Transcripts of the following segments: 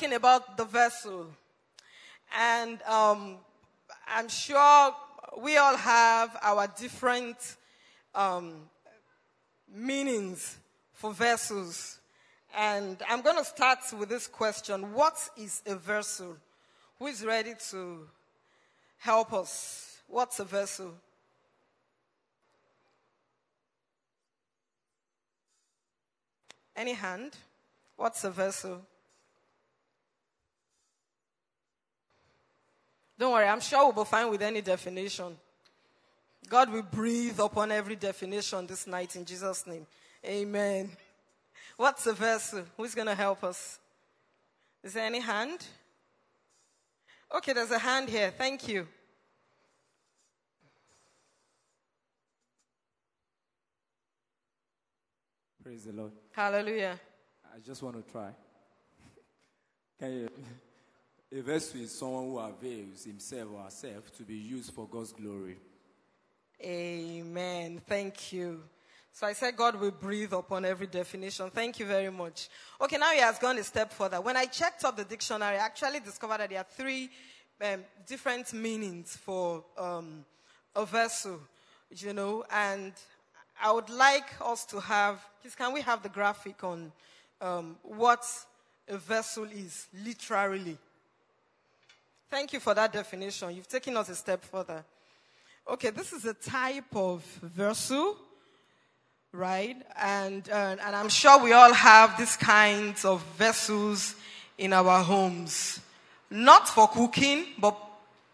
talking about the vessel. And um, I'm sure we all have our different um, meanings for vessels. And I'm going to start with this question What is a vessel? Who is ready to help us? What's a vessel? Any hand? What's a vessel? Don't worry, I'm sure we'll be fine with any definition. God will breathe upon every definition this night in Jesus' name. Amen. What's the vessel? Who's going to help us? Is there any hand? Okay, there's a hand here. Thank you. Praise the Lord. Hallelujah. I just want to try. Can you? A vessel is someone who avails himself or herself to be used for God's glory. Amen. Thank you. So I said God will breathe upon every definition. Thank you very much. Okay, now he has gone a step further. When I checked up the dictionary, I actually discovered that there are three um, different meanings for um, a vessel, you know, and I would like us to have, please, can we have the graphic on um, what a vessel is, literally? Thank you for that definition. You've taken us a step further. Okay, this is a type of vessel, right? And, uh, and I'm sure we all have these kinds of vessels in our homes. Not for cooking, but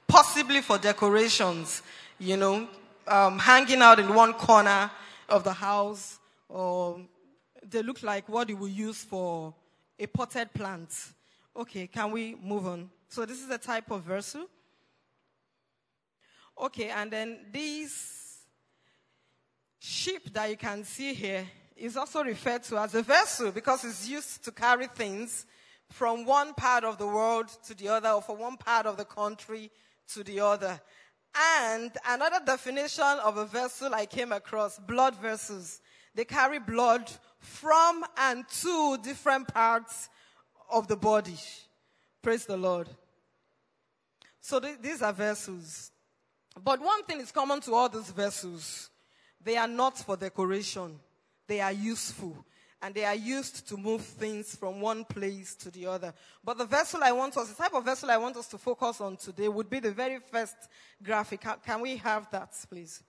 possibly for decorations, you know, um, hanging out in one corner of the house, or they look like what you will use for a potted plant. Okay, can we move on? So this is a type of vessel. Okay, and then this ship that you can see here is also referred to as a vessel because it's used to carry things from one part of the world to the other or from one part of the country to the other. And another definition of a vessel I came across, blood vessels. They carry blood from and to different parts of the body. Praise the Lord. So th- these are vessels. But one thing is common to all these vessels they are not for decoration, they are useful. And they are used to move things from one place to the other. But the vessel I want us, the type of vessel I want us to focus on today would be the very first graphic. Can, we have that, please?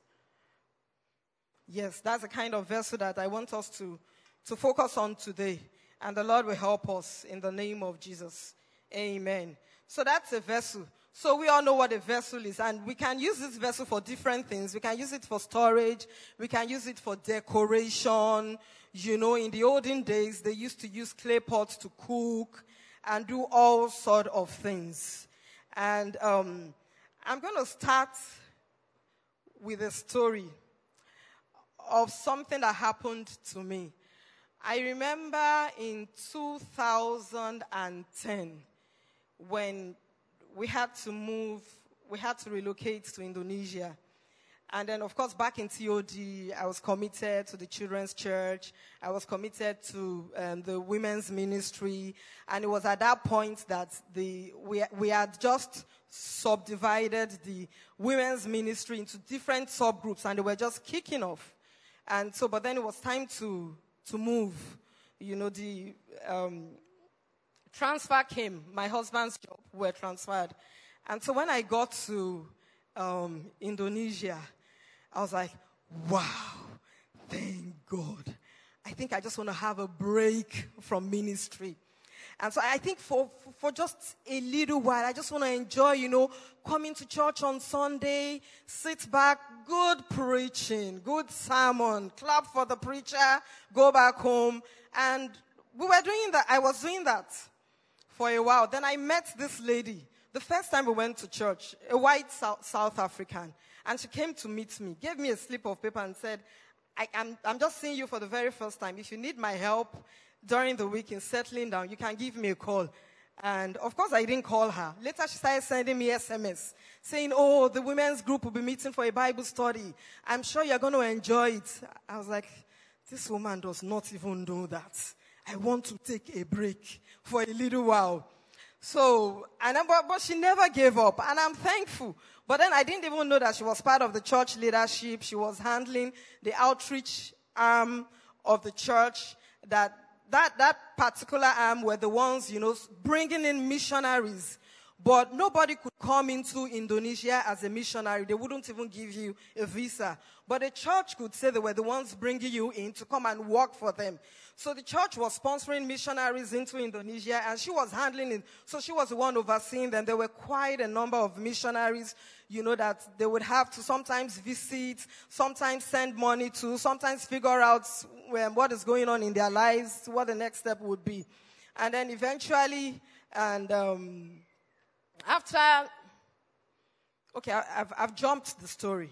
Yes, that's the kind of vessel that I want us to, to focus on today. And the Lord will help us in the name of Jesus. Amen. So that's a vessel. So we all know what a vessel is, and we can use this vessel for different things. We can use it for storage, we can use it for decoration. You know, in the olden days, they used to use clay pots to cook and do all sort of things. And um, I'm going to start with a story of something that happened to me. I remember in 2010 when we had to move, we had to relocate to Indonesia. And then, of course, back in TOD, I was committed to the children's church. I was committed to um, the women's ministry. And it was at that point that the, we, we had just subdivided the women's ministry into different subgroups and they were just kicking off. And so, but then it was time to, to move. You know, the um, transfer came. My husband's job were transferred. And so when I got to um, Indonesia, I was like, wow, thank God. I think I just want to have a break from ministry. And so I think for, for just a little while, I just want to enjoy, you know, coming to church on Sunday, sit back, good preaching, good sermon, clap for the preacher, go back home. And we were doing that. I was doing that for a while. Then I met this lady. The first time we went to church, a white South, African. And she came to meet me, gave me a slip of paper and said, I, am I'm just seeing you for the very first time. If you need my help during the week in settling down, you can give me a call. And of course, I didn't call her. Later, she started sending me SMS saying, Oh, the women's group will be meeting for a Bible study. I'm sure you're going to enjoy it. I was like, This woman does not even know that. I want to take a break for a little while. So, and but, but she never gave up, and I'm thankful. But then I didn't even know that she was part of the church leadership. She was handling the outreach arm of the church. That that that particular arm were the ones, you know, bringing in missionaries but nobody could come into Indonesia as a missionary. They wouldn't even give you a visa. But the church could say they were the ones bringing you in to come and work for them. So the church was sponsoring missionaries into Indonesia and she was handling it. So she was the one overseeing them. There were quite a number of missionaries, you know, that they would have to sometimes visit, sometimes send money to, sometimes figure out what is going on in their lives, what the next step would be. And then eventually, and, um, after, okay, I've, I've jumped the story.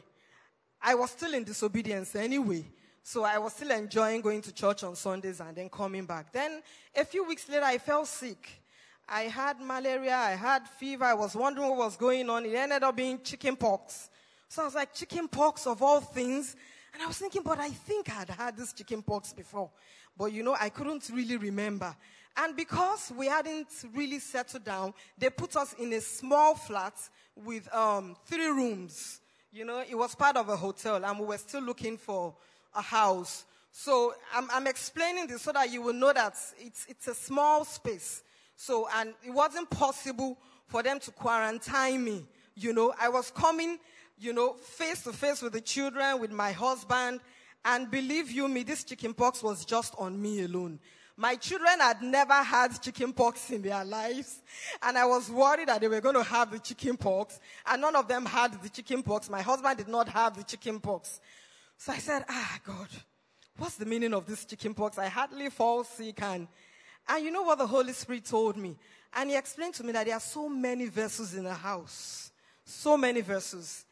I was still in disobedience anyway. So I was still enjoying going to church on Sundays and then coming back. Then a few weeks later, I fell sick. I had malaria, I had fever, I was wondering what was going on. It ended up being chicken pox. So I was like, chicken pox of all things. And I was thinking, but I think I'd had this chicken pox before. But you know, I couldn't really remember. And because we hadn't really settled down, they put us in a small flat with um, three rooms. You know, it was part of a hotel, and we were still looking for a house. So I'm, I'm explaining this so that you will know that it's, it's a small space. So, and it wasn't possible for them to quarantine me. You know, I was coming, you know, face to face with the children, with my husband, and believe you me, this chickenpox was just on me alone. My children had never had chicken pox in their lives, and I was worried that they were going to have the chicken pox, and none of them had the chicken pox. My husband did not have the chicken pox. So I said, Ah, God, what's the meaning of this chicken pox? I hardly fall sick, and, and you know what the Holy Spirit told me? And he explained to me that there are so many vessels in the house. So many vessels.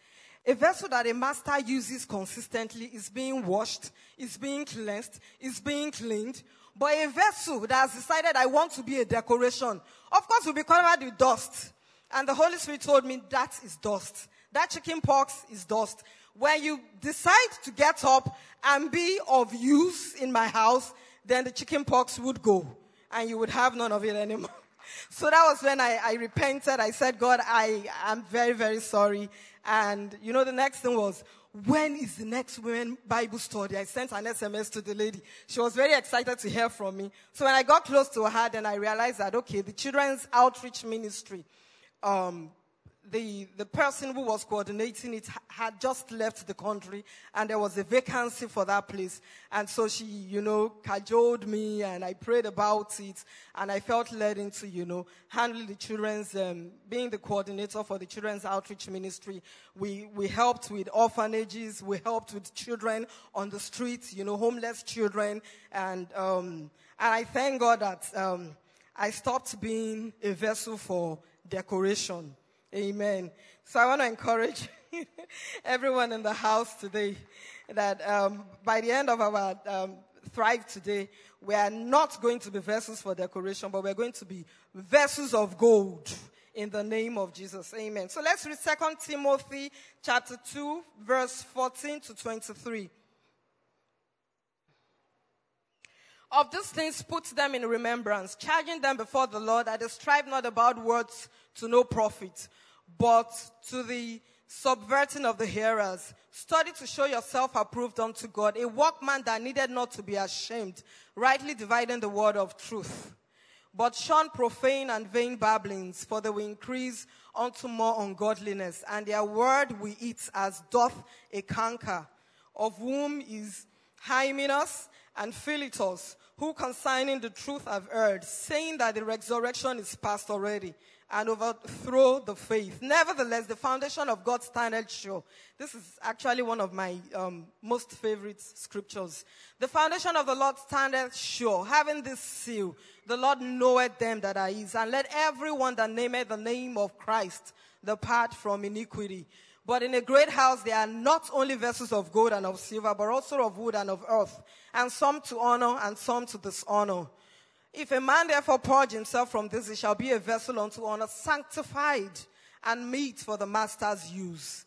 A vessel that a master uses consistently is being washed, is being cleansed, is being cleaned. But a vessel that has decided I want to be a decoration, of course, will be covered with dust. And the Holy Spirit told me that is dust. That chicken pox is dust. When you decide to get up and be of use in my house, then the chicken pox would go and you would have none of it anymore. So that was when I, I repented. I said, God, I am very, very sorry. And you know, the next thing was, when is the next women Bible study? I sent an SMS to the lady. She was very excited to hear from me. So when I got close to her, then I realized that, okay, the children's outreach ministry, um, the, the person who was coordinating it had just left the country and there was a vacancy for that place. And so she, you know, cajoled me and I prayed about it and I felt led into, you know, handling the children's, um, being the coordinator for the children's outreach ministry. We, we helped with orphanages. We helped with children on the streets, you know, homeless children. And, um, and I thank God that, um, I stopped being a vessel for decoration Amen. So I want to encourage everyone in the house today that um, by the end of our um, Thrive today, we are not going to be vessels for decoration, but we're going to be vessels of gold in the name of Jesus. Amen. So let's read 2 Timothy chapter 2, verse 14 to 23. Of these things, put them in remembrance, charging them before the Lord that they strive not about words to no profit, but to the subverting of the hearers. Study to show yourself approved unto God, a workman that needed not to be ashamed, rightly dividing the word of truth. But shun profane and vain babblings, for they will increase unto more ungodliness, and their word we eat as doth a canker, of whom is Hymenaeus and Philetus, who consigning the truth have heard, saying that the resurrection is past already and overthrow the faith. Nevertheless, the foundation of God standeth sure. This is actually one of my um, most favorite scriptures. The foundation of the Lord standeth sure, having this seal. The Lord knoweth them that are his, and let everyone that nameth the name of Christ depart from iniquity. But in a great house there are not only vessels of gold and of silver, but also of wood and of earth, and some to honor and some to dishonor. If a man therefore purge himself from this, he shall be a vessel unto honor, sanctified and meet for the master's use,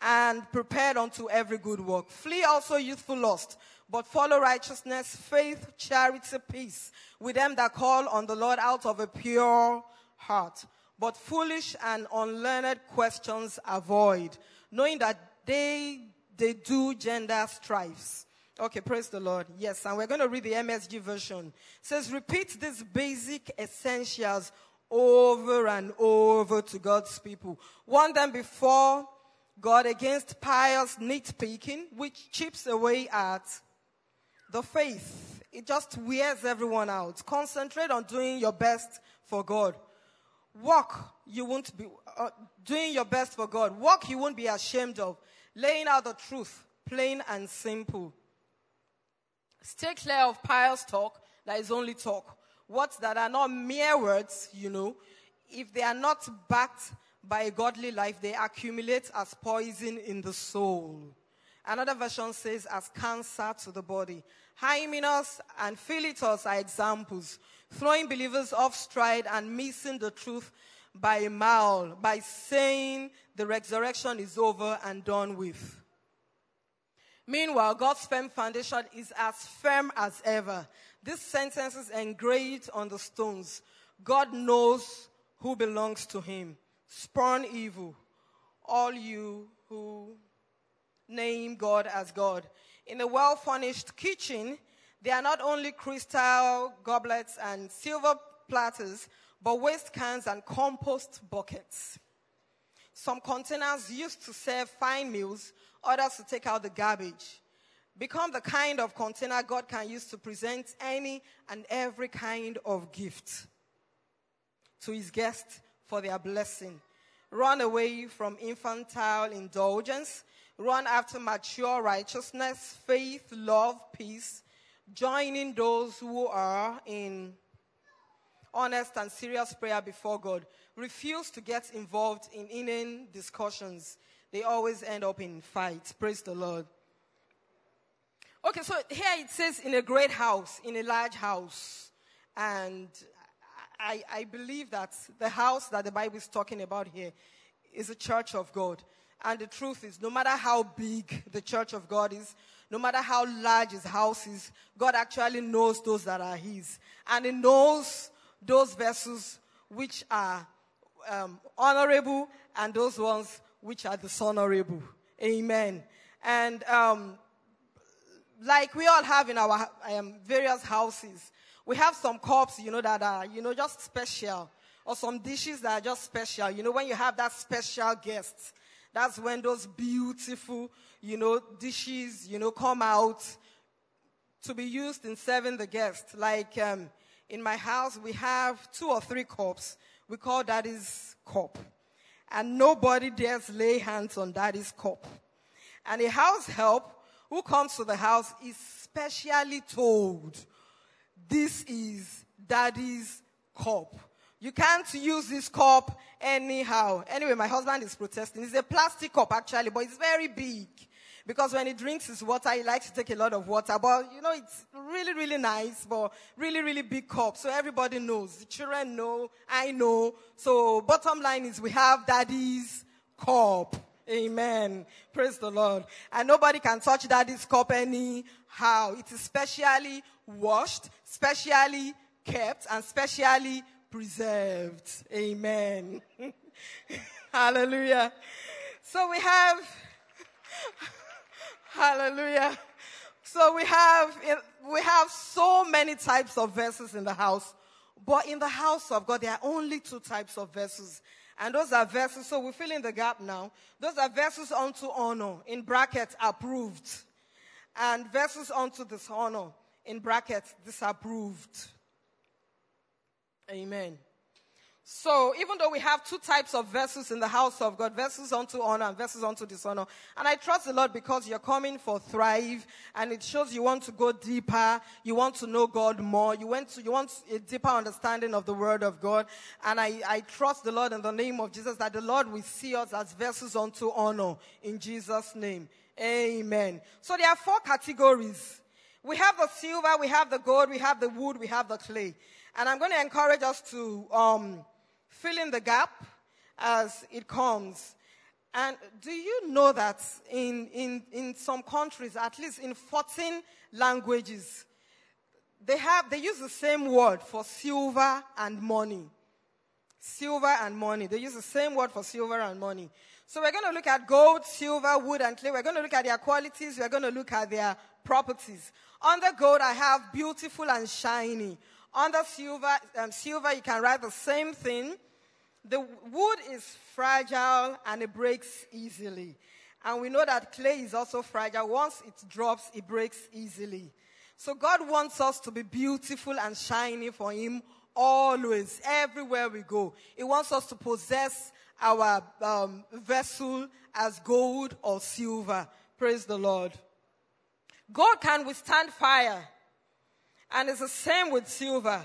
and prepared unto every good work. Flee also youthful lust, but follow righteousness, faith, charity, peace with them that call on the Lord out of a pure heart. But foolish and unlearned questions avoid, knowing that they, they do gender strifes. Okay, praise the Lord. Yes, and we're going to read the MSG version. It says, repeat these basic essentials over and over to God's people. Warn them before God against pious nitpicking, which chips away at the faith. It just wears everyone out. Concentrate on doing your best for God. Work you won't be uh, doing your best for God. Work you won't be ashamed of. Laying out the truth, plain and simple. Stay clear of pious talk that is only talk. Words that are not mere words, you know. If they are not backed by a godly life, they accumulate as poison in the soul. Another version says, as cancer to the body. Hymenaeus and Philetus are examples, throwing believers off stride and missing the truth by a mile, by saying the resurrection is over and done with. Meanwhile, God's firm foundation is as firm as ever. This sentence is engraved on the stones. God knows who belongs to him. Spurn evil, all you who name God as God. In a well furnished kitchen, there are not only crystal goblets and silver platters, but waste cans and compost buckets. Some containers used to serve fine meals others to take out the garbage. Become the kind of container God can use to present any and every kind of gift to his guests for their blessing. Run away from infantile indulgence. Run after mature righteousness, faith, love, peace. Joining those who are in honest and serious prayer before God. Refuse to get involved in inane discussions they always end up in fights. Praise the Lord. Okay, so here it says in a great house, in a large house. And I, I believe that the house that the Bible is talking about here is a church of God. And the truth is, no matter how big the church of God is, no matter how large his house is, God actually knows those that are his. And he knows those vessels which are um, honorable and those ones which are dishonorable. Amen. And um, like we all have in our um, various houses, we have some cups, you know, that are, you know, just special. Or some dishes that are just special. You know, when you have that special guest, that's when those beautiful, you know, dishes, you know, come out to be used in serving the guests. Like um, in my house, we have two or three cups. We call daddy's cup and nobody dares lay hands on daddy's cup. And a house help who comes to the house is specially told, this is daddy's cup. You can't use this cup anyhow. Anyway, my husband is protesting. It's a plastic cup actually, but it's very big. Because when he drinks his water, he likes to take a lot of water. But, you know, it's really, really nice, but really, really big cup. So everybody knows. The children know. I know. So bottom line is we have daddy's cup. Amen. Praise the Lord. And nobody can touch daddy's cup anyhow. It is specially washed, specially kept, and specially preserved. Amen. Hallelujah. So we have Hallelujah. So we have, we have so many types of verses in the house, but in the house of God, there are only two types of verses. And those are verses, so we fill in the gap now. Those are verses unto honor, in brackets, approved. And verses unto dishonor, in brackets, disapproved. Amen. So even though we have two types of vessels in the house of God, vessels unto honor and vessels unto dishonor, and I trust the Lord because you're coming for thrive, and it shows you want to go deeper, you want to know God more, you want to, you want a deeper understanding of the Word of God, and I, I trust the Lord in the name of Jesus that the Lord will see us as vessels unto honor in Jesus' name. Amen. So there are four categories. We have the silver, we have the gold, we have the wood, we have the clay. And I'm going to encourage us to um, fill in the gap as it comes. And do you know that in, in, in some countries, at least in 14 languages, they have they use the same word for silver and money. Silver and money. They use the same word for silver and money. So we're going to look at gold, silver, wood, and clay. We're going to look at their qualities. We're going to look at their properties. On the gold, I have beautiful and shiny. The silver, um, silver, you can write the same thing. The wood is fragile and it breaks easily. And we know that clay is also fragile. Once it drops, it breaks easily. So God wants us to be beautiful and shiny for Him always, everywhere we go. He wants us to possess our um, vessel as gold or silver. Praise the Lord. Gold can withstand fire. And it's the same with silver.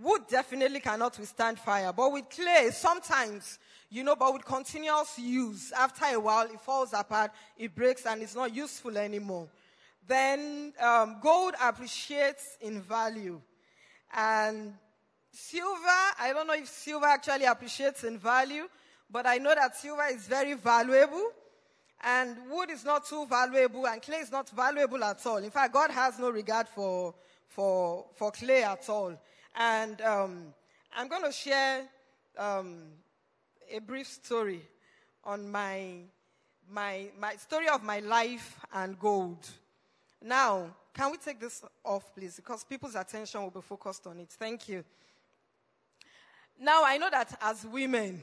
Wood definitely cannot withstand fire. But with clay, sometimes, you know, but with continuous use, after a while, it falls apart, it breaks, and it's not useful anymore. Then um, gold appreciates in value. And silver, I don't know if silver actually appreciates in value, but I know that silver is very valuable. And wood is not too valuable, and clay is not valuable at all. In fact, God has no regard for, for, for clay at all. And um, I'm going to share um, a brief story on my, my, my story of my life and gold. Now, can we take this off, please? Because people's attention will be focused on it. Thank you. Now, I know that as women,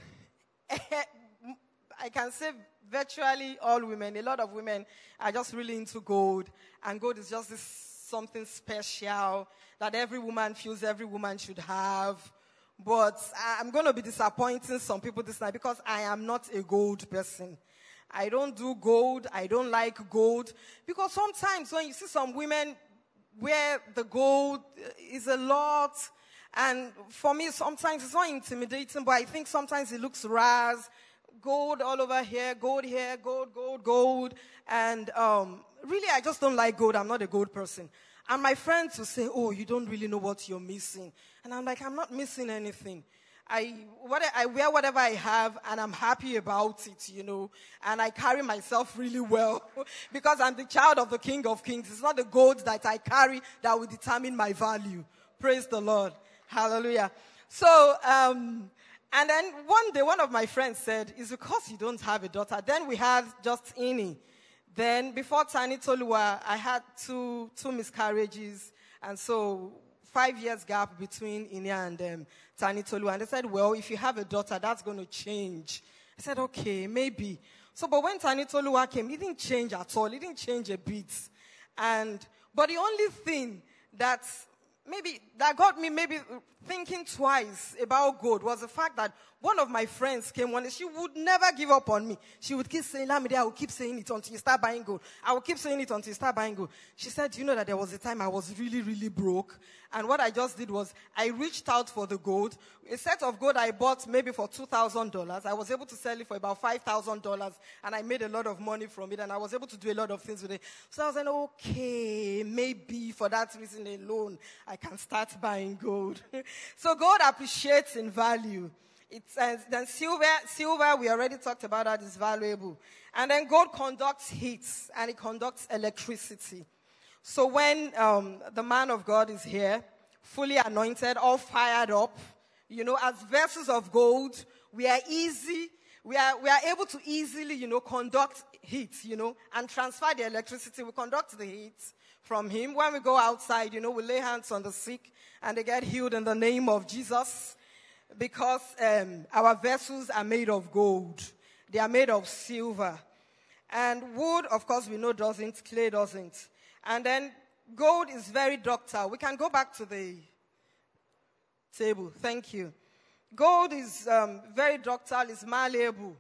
I can say virtually all women, a lot of women are just really into gold, and gold is just this something special that every woman feels every woman should have. But I'm going to be disappointing some people this night because I am not a gold person. I don't do gold. I don't like gold. Because sometimes when you see some women wear the gold is a lot. And for me, sometimes it's not intimidating, but I think sometimes it looks ras. Gold all over here, gold here, gold, gold, gold. And um, really, I just don't like gold. I'm not a gold person. And my friends will say, Oh, you don't really know what you're missing. And I'm like, I'm not missing anything. I, what, I wear whatever I have and I'm happy about it, you know, and I carry myself really well because I'm the child of the King of Kings. It's not the gold that I carry that will determine my value. Praise the Lord. Hallelujah. So, um, and then one day one of my friends said, it's because you don't have a daughter. Then we had just Ini. Then before Tani Toluwa, I had two, two miscarriages. And so five years gap between Inia and um, Tani Tolu. And they said, well, if you have a daughter, that's going to change. I said, okay, maybe. So, but when Tani Toluwa came, it didn't change at all. It didn't change a bit. And, but the only thing that maybe, that got me maybe thinking twice about gold was the fact that one of my friends came one day. She would never give up on me. She would keep saying, Lamide, I will keep saying it until you start buying gold. I will keep saying it until you start buying gold. She said, you know that there was a time I was really, really broke. And what I just did was I reached out for the gold. A set of gold I bought maybe for $2,000. I was able to sell it for about $5,000 and I made a lot of money from it and I was able to do a lot of things with it. So I was like, okay, maybe for that reason alone, can start buying gold. so gold appreciates in value. It's, uh, then silver, silver, we already talked about that, is valuable. And then gold conducts heat and it conducts electricity. So when um, the man of God is here, fully anointed, all fired up, you know, as vessels of gold, we are easy, we are, we are able to easily, you know, conduct heat, you know, and transfer the electricity. We conduct the heat from him. When we go outside, you know, we lay hands on the sick and they get healed in the name of Jesus because um, our vessels are made of gold, they are made of silver. And wood, of course, we know doesn't, clay doesn't. And then gold is very ductile. We can go back to the table. Thank you. Gold is um, very ductile, it's malleable.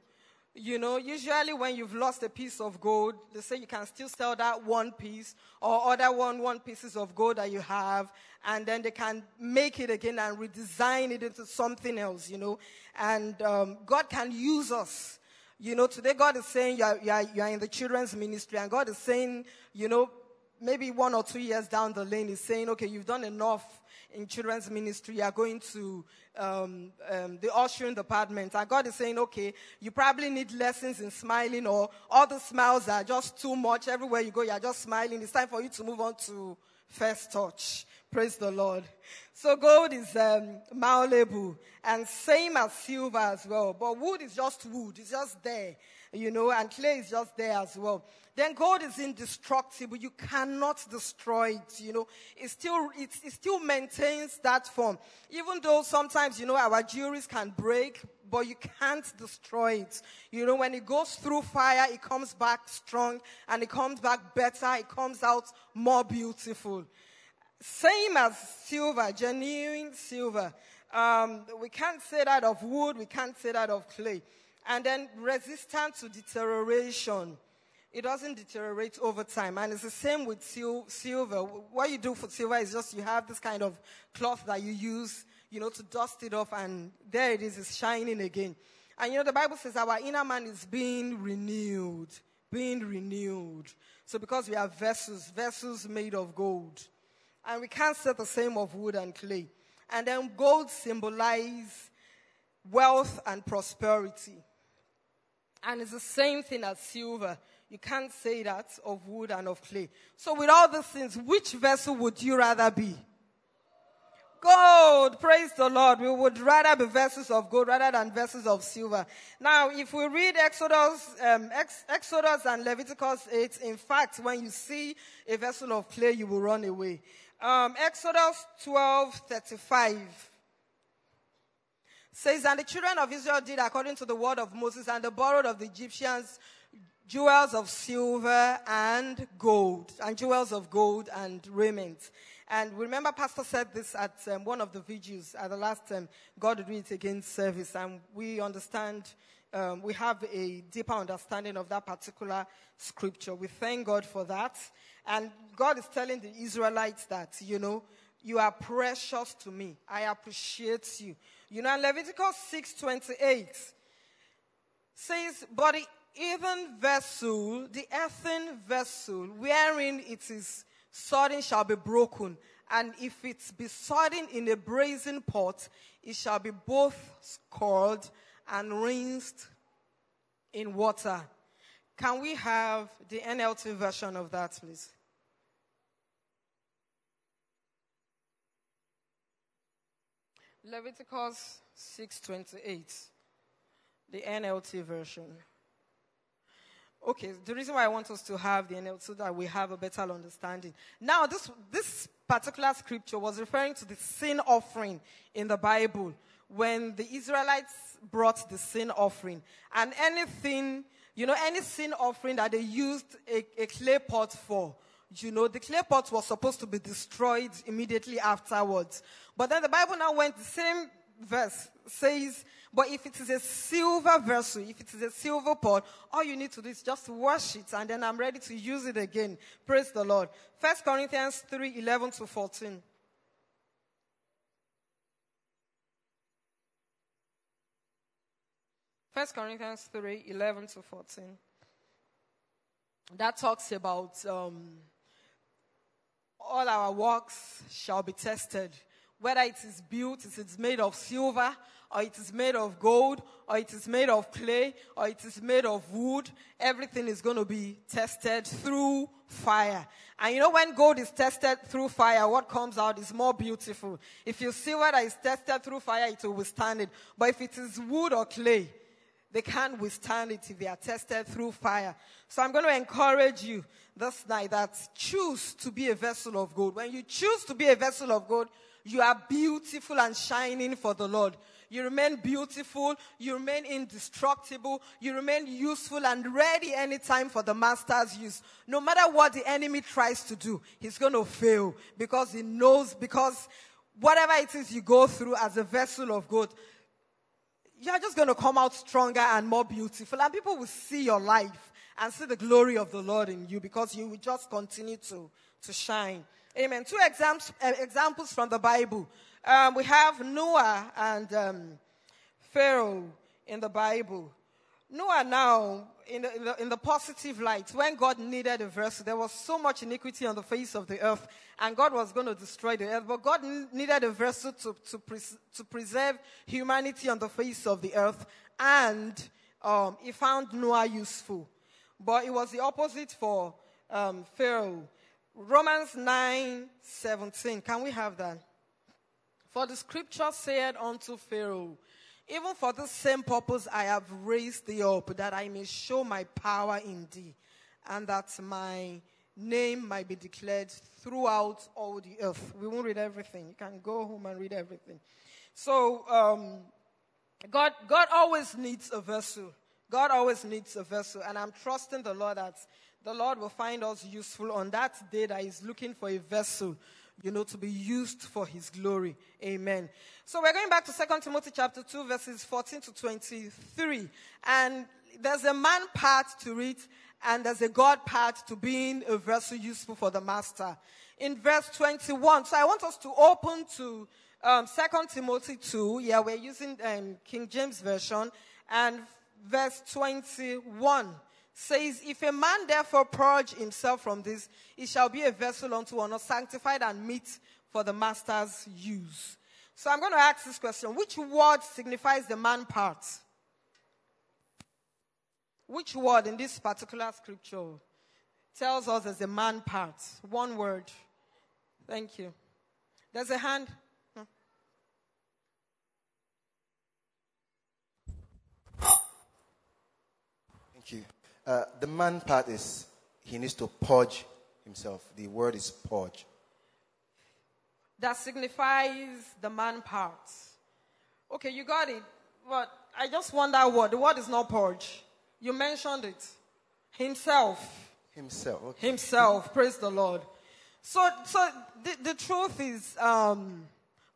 You know, usually when you've lost a piece of gold, they say you can still sell that one piece or other one, one pieces of gold that you have, and then they can make it again and redesign it into something else, you know. And um, God can use us. You know, today God is saying you are, you, are, you are in the children's ministry, and God is saying, you know, maybe one or two years down the lane is saying, okay, you've done enough in children's ministry, are going to um, um, the ushering department. And God is saying, okay, you probably need lessons in smiling, or all the smiles are just too much. Everywhere you go, you're just smiling. It's time for you to move on to first touch. Praise the Lord. So gold is um, malleable and same as silver as well. But wood is just wood. It's just there, you know, and clay is just there as well. Then gold is indestructible. You cannot destroy it, you know. It still, it, it still maintains that form. Even though sometimes, you know, our jewelries can break, but you can't destroy it. You know, when it goes through fire, it comes back strong and it comes back better. It comes out more beautiful. Same as silver, genuine silver. Um, we can't say that of wood, we can't say that of clay. And then resistant to deterioration it doesn't deteriorate over time. And it's the same with sil- silver. What you do for silver is just you have this kind of cloth that you use, you know, to dust it off, and there it is, it's shining again. And you know, the Bible says our inner man is being renewed, being renewed. So because we are vessels, vessels made of gold. And we can't say the same of wood and clay. And then gold symbolizes wealth and prosperity. And it's the same thing as silver. You can't say that of wood and of clay. So, with all these things, which vessel would you rather be? Gold. Praise the Lord. We would rather be vessels of gold rather than vessels of silver. Now, if we read Exodus, um, Ex- Exodus and Leviticus 8, in fact, when you see a vessel of clay, you will run away. Um, Exodus 12, 35 says, And the children of Israel did according to the word of Moses, and they borrowed of the Egyptians jewels of silver and gold, and jewels of gold and raiment. And remember, Pastor said this at um, one of the videos at the last um, God Read Again service, and we understand, um, we have a deeper understanding of that particular scripture. We thank God for that. And God is telling the Israelites that, you know, you are precious to me. I appreciate you. You know, Leviticus 6:28 says, "But the earthen vessel, the earthen vessel, wherein it is sodden shall be broken. And if it be sodden in a brazen pot, it shall be both scalded and rinsed in water. Can we have the NLT version of that, please? Leviticus 6:28, the NLT version. Okay, the reason why I want us to have the NLT so that we have a better understanding. Now, this, this particular scripture was referring to the sin offering in the Bible when the Israelites brought the sin offering. And anything, you know, any sin offering that they used a, a clay pot for, you know, the clay pot was supposed to be destroyed immediately afterwards. But then the Bible now went, the same verse says, but if it is a silver vessel, if it is a silver pot, all you need to do is just wash it and then I'm ready to use it again. Praise the Lord. 1 Corinthians 3 11 to 14. First Corinthians 3 11 to 14. That talks about um, all our works shall be tested whether it is built, it is made of silver, or it is made of gold, or it is made of clay, or it is made of wood, everything is going to be tested through fire. And you know, when gold is tested through fire, what comes out is more beautiful. If you see silver that is tested through fire, it will withstand it. But if it is wood or clay, they can't withstand it if they are tested through fire. So I'm going to encourage you this night that choose to be a vessel of gold. When you choose to be a vessel of gold, you are beautiful and shining for the Lord. You remain beautiful. You remain indestructible. You remain useful and ready anytime for the master's use. No matter what the enemy tries to do, he's going to fail because he knows, because whatever it is you go through as a vessel of God, you're just going to come out stronger and more beautiful. And people will see your life and see the glory of the Lord in you because you will just continue to, to shine. Amen. Two exams, uh, examples from the Bible. Um, we have Noah and um, Pharaoh in the Bible. Noah now, in the, in, the, in the positive light, when God needed a vessel, there was so much iniquity on the face of the earth, and God was going to destroy the earth. But God needed a vessel to, to, pres- to preserve humanity on the face of the earth, and um, he found Noah useful. But it was the opposite for um, Pharaoh. Romans 9 17. Can we have that? For the scripture said unto Pharaoh, Even for the same purpose I have raised thee up, that I may show my power in thee, and that my name might be declared throughout all the earth. We won't read everything. You can go home and read everything. So, um, God, God always needs a vessel. God always needs a vessel. And I'm trusting the Lord that the Lord will find us useful on that day that He's looking for a vessel, you know, to be used for His glory. Amen. So we're going back to 2 Timothy chapter 2, verses 14 to 23. And there's a man part to it, and there's a God part to being a vessel useful for the master. In verse 21, so I want us to open to um, 2 Timothy 2. Yeah, we're using um, King James Version. And verse 21 says, If a man therefore purge himself from this, he shall be a vessel unto honor, sanctified and meet for the master's use. So I'm going to ask this question Which word signifies the man part? Which word in this particular scripture tells us as a man part? One word. Thank you. There's a hand. Thank you. Uh, the man part is he needs to purge himself. The word is purge. That signifies the man part. Okay, you got it. But I just want that word. The word is not purge. You mentioned it. Himself. Himself. Okay. Himself. Praise the Lord. So, so the, the truth is, um,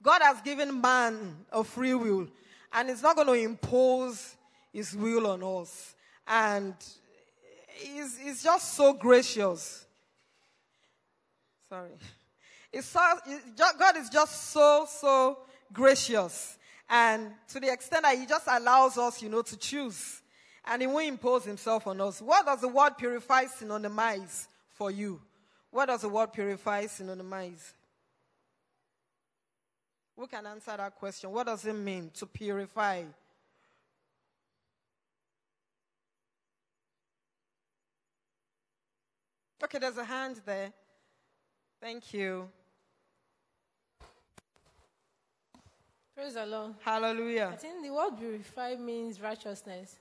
God has given man a free will, and He's not going to impose His will on us. And He's, he's just so gracious. Sorry. It's so, God is just so, so gracious. And to the extent that He just allows us, you know, to choose. And He won't impose Himself on us. What does the word purify synonymize for you? What does the word purify synonymize? Who can answer that question? What does it mean to purify? Okay, there's a hand there. Thank you. Praise the Lord. Hallelujah. I think the word purify means righteousness.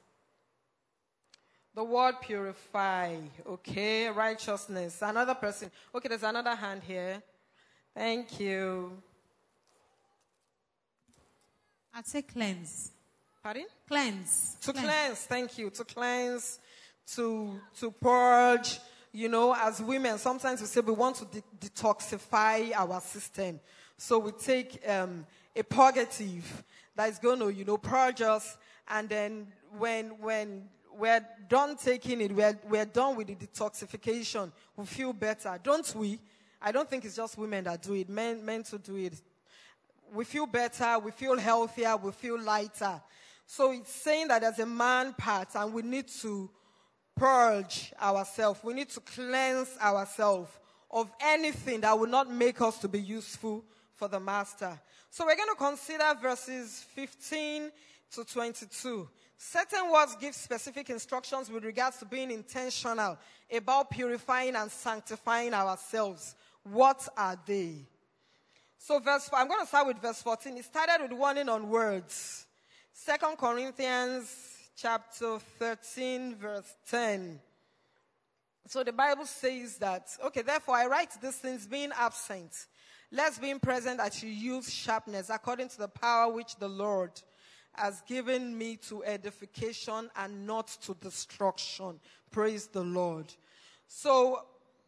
The word purify. Okay, righteousness. Another person. Okay, there's another hand here. Thank you. I'd say cleanse. Pardon? Cleanse. To cleanse. Thank you. To cleanse, to, to purge. You know, as women, sometimes we say we want to de- detoxify our system. So we take um, a purgative that is going to, you know, purge us. And then when, when we're done taking it, we're, we're done with the detoxification, we feel better, don't we? I don't think it's just women that do it, men, men to do it. We feel better, we feel healthier, we feel lighter. So it's saying that there's a man part and we need to purge ourselves. We need to cleanse ourselves of anything that will not make us to be useful for the master. So we're going to consider verses 15 to 22. Certain words give specific instructions with regards to being intentional about purifying and sanctifying ourselves. What are they? So verse, I'm going to start with verse 14. It started with warning on words. Second Corinthians chapter 13 verse 10. So the Bible says that, okay, therefore I write these things being absent. Let's being present that you use sharpness according to the power which the Lord has given me to edification and not to destruction. Praise the Lord. So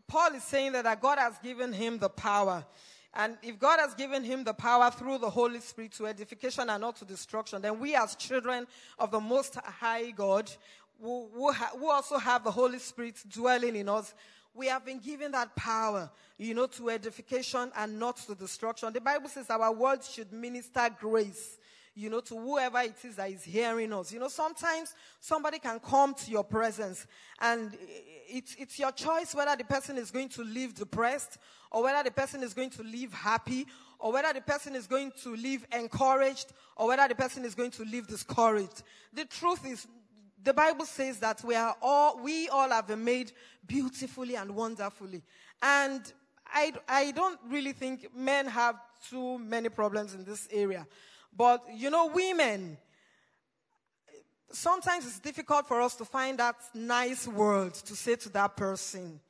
Paul is saying that God has given him the power. And if God has given him the power through the Holy Spirit to edification and not to destruction, then we as children of the Most High God, who, also have the Holy Spirit dwelling in us, we have been given that power, you know, to edification and not to destruction. The Bible says our words should minister grace, you know, to whoever it is that is hearing us. You know, sometimes somebody can come to your presence and it's, it's your choice whether the person is going to live depressed or whether the person is going to live happy or whether the person is going to live encouraged or whether the person is going to live discouraged. The truth is, the Bible says that we are all, we all have been made beautifully and wonderfully. And I, I don't really think men have too many problems in this area. But, you know, women, sometimes it's difficult for us to find that nice word to say to that person.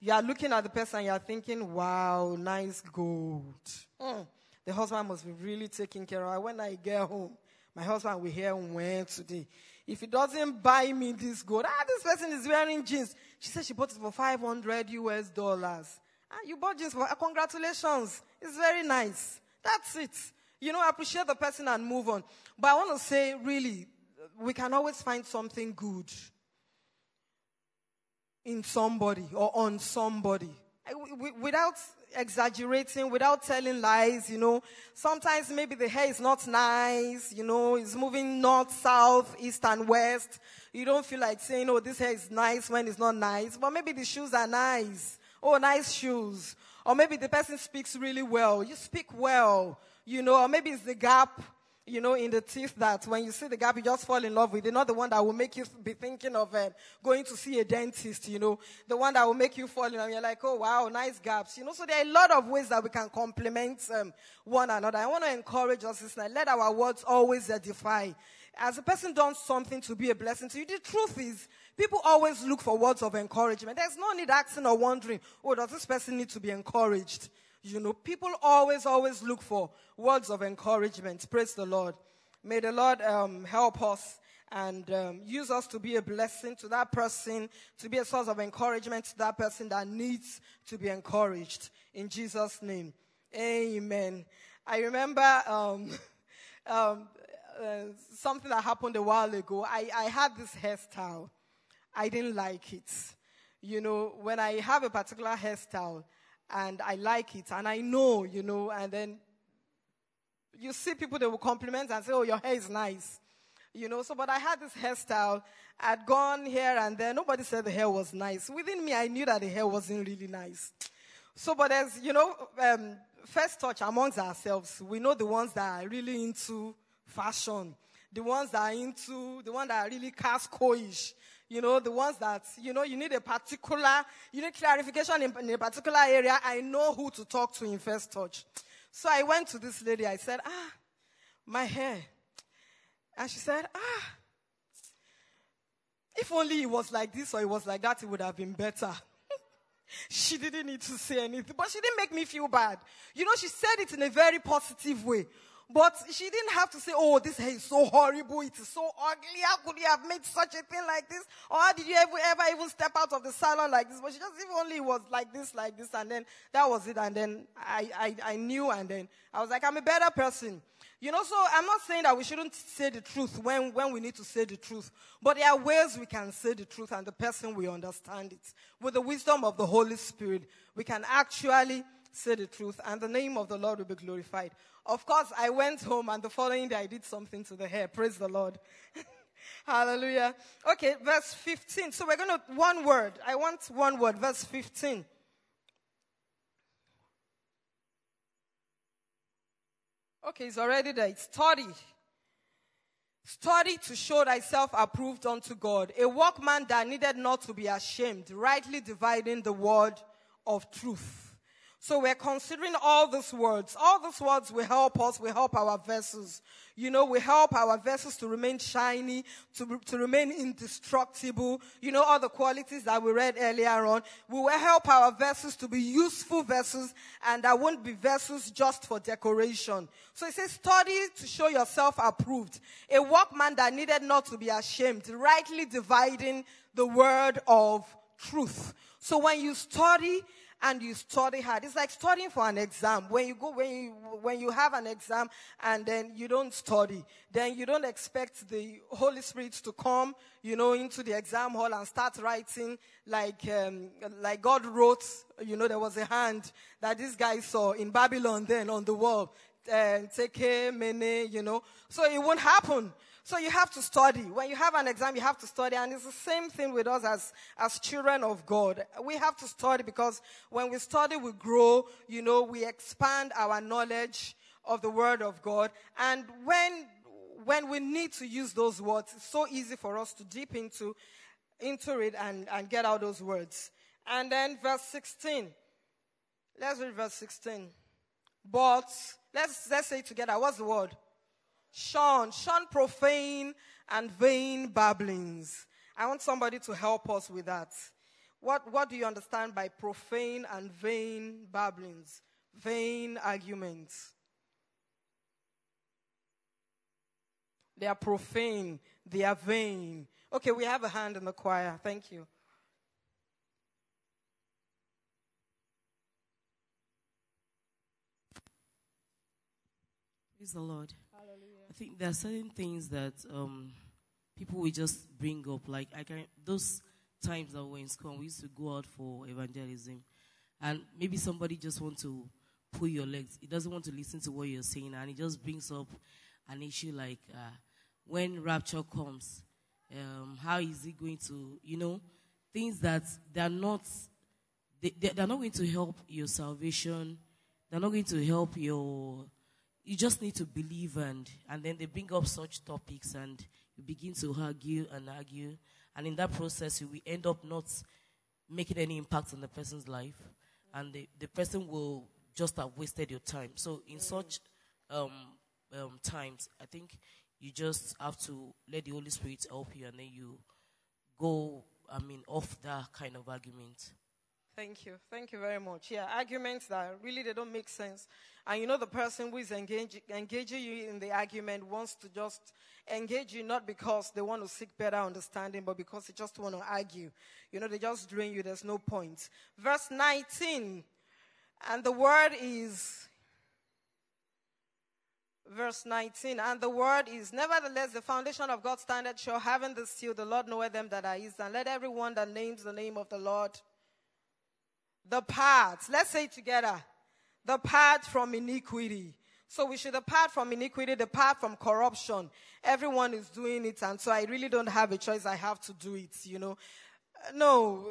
You are looking at the person, you are thinking, wow, nice gold. Mm, the husband must be really taking care of her. When I get home, my husband will hear when today. If he doesn't buy me this gold, ah, this person is wearing jeans. She said she bought it for 500 US dollars. Ah, you bought jeans for, congratulations. It's very nice. That's it. You know, appreciate the person and move on. But I want to say, really, we can always find something good in somebody or on somebody without exaggerating, without telling lies, you know. Sometimes maybe the hair is not nice, you know, it's moving north, south, east, and west. You don't feel like saying, oh, this hair is nice when it's not nice. But maybe the shoes are nice. Oh, nice shoes. Or maybe the person speaks really well. You speak well, you know, or maybe it's the gap you know, in the teeth that when you see the gap, you just fall in love with it. Not the one that will make you be thinking of uh, going to see a dentist, you know. The one that will make you fall in love. You're like, oh, wow, nice gaps. You know, so there are a lot of ways that we can complement um, one another. I want to encourage us, sister, let our words always edify. As a person does something to be a blessing to you, the truth is, people always look for words of encouragement. There's no need asking or wondering, oh, does this person need to be encouraged? You know, people always, always look for words of encouragement. Praise the Lord. May the Lord um, help us and um, use us to be a blessing to that person, to be a source of encouragement to that person that needs to be encouraged. In Jesus' name. Amen. I remember um, um, uh, something that happened a while ago. I, I had this hairstyle. I didn't like it. You know, when I have a particular hairstyle, and I like it and I know, you know, and then you see people that will compliment and say, oh, your hair is nice. You know, so, but I had this hairstyle. I'd gone here and there. Nobody said the hair was nice. Within me, I knew that the hair wasn't really nice. So, but as, you know, um, first touch amongst ourselves, we know the ones that are really into fashion. The ones that are into, the ones that are really Costco-ish you know, the ones that, you know, you need a particular, you need clarification in, in, a particular area. I know who to talk to in first touch. So I went to this lady. I said, ah, my hair. And she said, ah, if only it was like this or it was like that, it would have been better. she didn't need to say anything, but she didn't make me feel bad. You know, she said it in a very positive way. But she didn't have to say, oh, this hair is so horrible. It is so ugly. How could you have made such a thing like this? Or how did you ever, ever even step out of the salon like this? But she just, if only was like this, like this. And then that was it. And then I, I, I knew. And then I was like, I'm a better person. You know, so I'm not saying that we shouldn't say the truth when, when we need to say the truth. But there are ways we can say the truth and the person will understand it. With the wisdom of the Holy Spirit, we can actually say the truth and the name of the Lord will be glorified. Of course, I went home and the following day I did something to the hair. Praise the Lord. Hallelujah. Okay, verse 15. So we're going to, one word. I want one word. Verse 15. Okay, it's already there. It's study. Study to show thyself approved unto God, a workman that needed not to be ashamed, rightly dividing the word of truth. So we're considering all these words. All these words will help us, will help our vessels. You know, we help our vessels to remain shiny, to, to remain indestructible. You know, all the qualities that we read earlier on. We will help our vessels to be useful vessels and that won't be vessels just for decoration. So it says, study to show yourself approved. A workman that needed not to be ashamed, rightly dividing the word of truth. So when you study, and you study hard. It's like studying for an exam. When you go, when you, when you have an exam and then you don't study, then you don't expect the Holy Spirit to come, you know, into the exam hall and start writing like, um, like God wrote, you know, there was a hand that this guy saw in Babylon then on the wall uh, care, many, you know. So it won't happen. So you have to study. When you have an exam, you have to study. And it's the same thing with us as, as children of God. We have to study because when we study, we grow, you know, we expand our knowledge of the Word of God. And when, when we need to use those words, it's so easy for us to dip into, into it and, and get out those words. And then verse 16. Let's read verse 16. But, let's, let's say together. What's the word? Shun. Shun profane and vain babblings. I want somebody to help us with that. What, what do you understand by profane and vain babblings? Vain arguments. They are profane. They are vain. Okay, we have a hand in the choir. Thank you. Praise the Lord. Think there are certain things that um, people will just bring up. Like I can those times that we were in school, we used to go out for evangelism, and maybe somebody just want to pull your legs. He doesn't want to listen to what you're saying, and he just brings up an issue like uh, when rapture comes, um, how is it going to, you know, things that they're not, they, they're not going to help your salvation. They're not going to help your you just need to believe and and then they bring up such topics and you begin to argue and argue and in that process you will end up not making any impact on the person's life and the, the person will just have wasted your time so in such um, um, times i think you just have to let the holy spirit help you and then you go i mean off that kind of argument Thank you. Thank you very much. Yeah, arguments that really they don't make sense. And you know the person who is engage, engaging you in the argument wants to just engage you not because they want to seek better understanding, but because they just want to argue. You know, they just drain you. There's no point. Verse 19. And the word is verse 19. And the word is, Nevertheless, the foundation of God standeth sure, having this seal, the Lord knoweth them that are his, and let everyone that names the name of the Lord depart. Let's say together. Depart from iniquity. So we should depart from iniquity, depart from corruption. Everyone is doing it, and so I really don't have a choice. I have to do it, you know. Uh, no,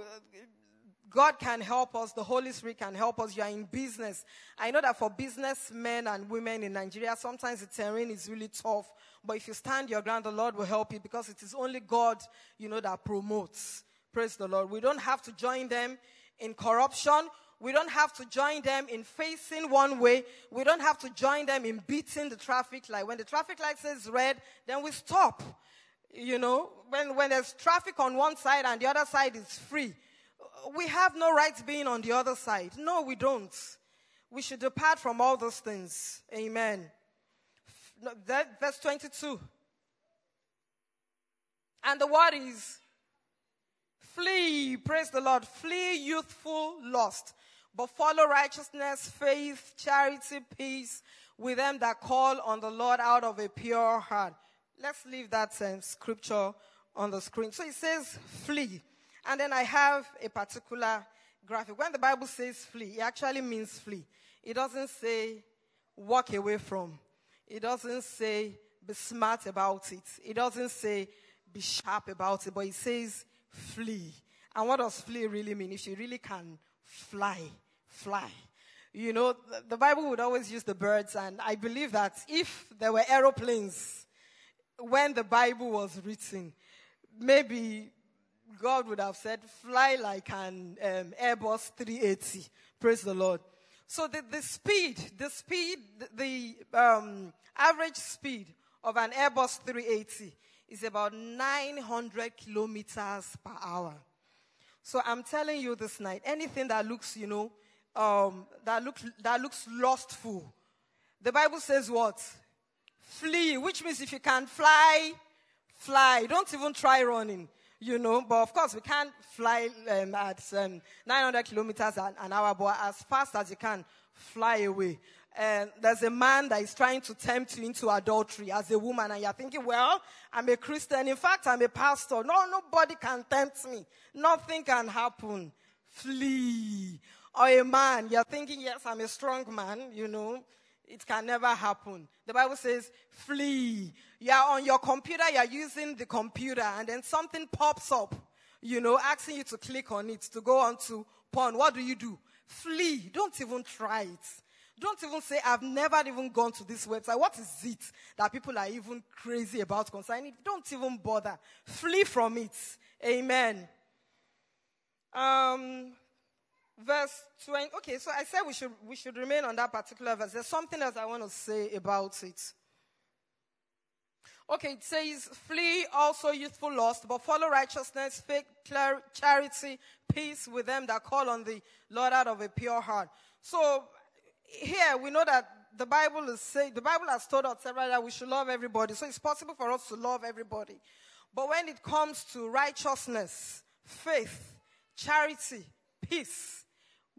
God can help us. The Holy Spirit can help us. You are in business. I know that for businessmen and women in Nigeria, sometimes the terrain is really tough. But if you stand your ground, the Lord will help you because it is only God, you know, that promotes. Praise the Lord. We don't have to join them in corruption. We don't have to join them in facing one way. We don't have to join them in beating the traffic light. When the traffic light says red, then we stop. You know, when, when there's traffic on one side and the other side is free, we have no rights being on the other side. No, we don't. We should depart from all those things. Amen. Verse 22. And the word is flee, praise the Lord, flee youthful lust, but follow righteousness, faith, charity, peace with them that call on the Lord out of a pure heart. Let's leave that um, scripture on the screen. So it says flee. And then I have a particular graphic. When the Bible says flee, it actually means flee. It doesn't say walk away from. It doesn't say be smart about it. It doesn't say be sharp about it, but it says flee. And what does flee really mean? If you really can fly, fly. You know, the Bible would always use the birds, and I believe that if there were aeroplanes when the Bible was written, maybe God would have said, fly like an um, Airbus 380. Praise the Lord. So the, the speed, the speed, the um, average speed of an Airbus 380 is about 900 kilometers per hour. So I'm telling you this night, anything that looks, you know, um, that looks that looks lustful, the Bible says what? Flee, which means if you can't fly, fly. Don't even try running, you know. But of course, we can't fly um, at um, 900 kilometers an, hour, but as fast as you can, fly away and there's a man that is trying to tempt you into adultery as a woman, and you're thinking, well, I'm a Christian. In fact, I'm a pastor. No, nobody can tempt me. Nothing can happen. Flee. Or a man, you're thinking, yes, I'm a strong man, you know. It can never happen. The Bible says, flee. You are on your computer, you are using the computer, and then something pops up, you know, asking you to click on it to go on to porn. What do you do? Flee. Don't even try it. Don't even say, I've never even gone to this website. What is it that people are even crazy about concerning? Don't even bother. Flee from it. Amen. Um, verse 20. Okay, so I said we should, we should remain on that particular verse. There's something else I want to say about it. Okay, it says, flee also youthful lust, but follow righteousness, faith, charity, peace with them that call on the Lord out of a pure heart. So here we know that the Bible is saying, the Bible has told us that we should love everybody. So it's possible for us to love everybody. But when it comes to righteousness, faith, charity, peace,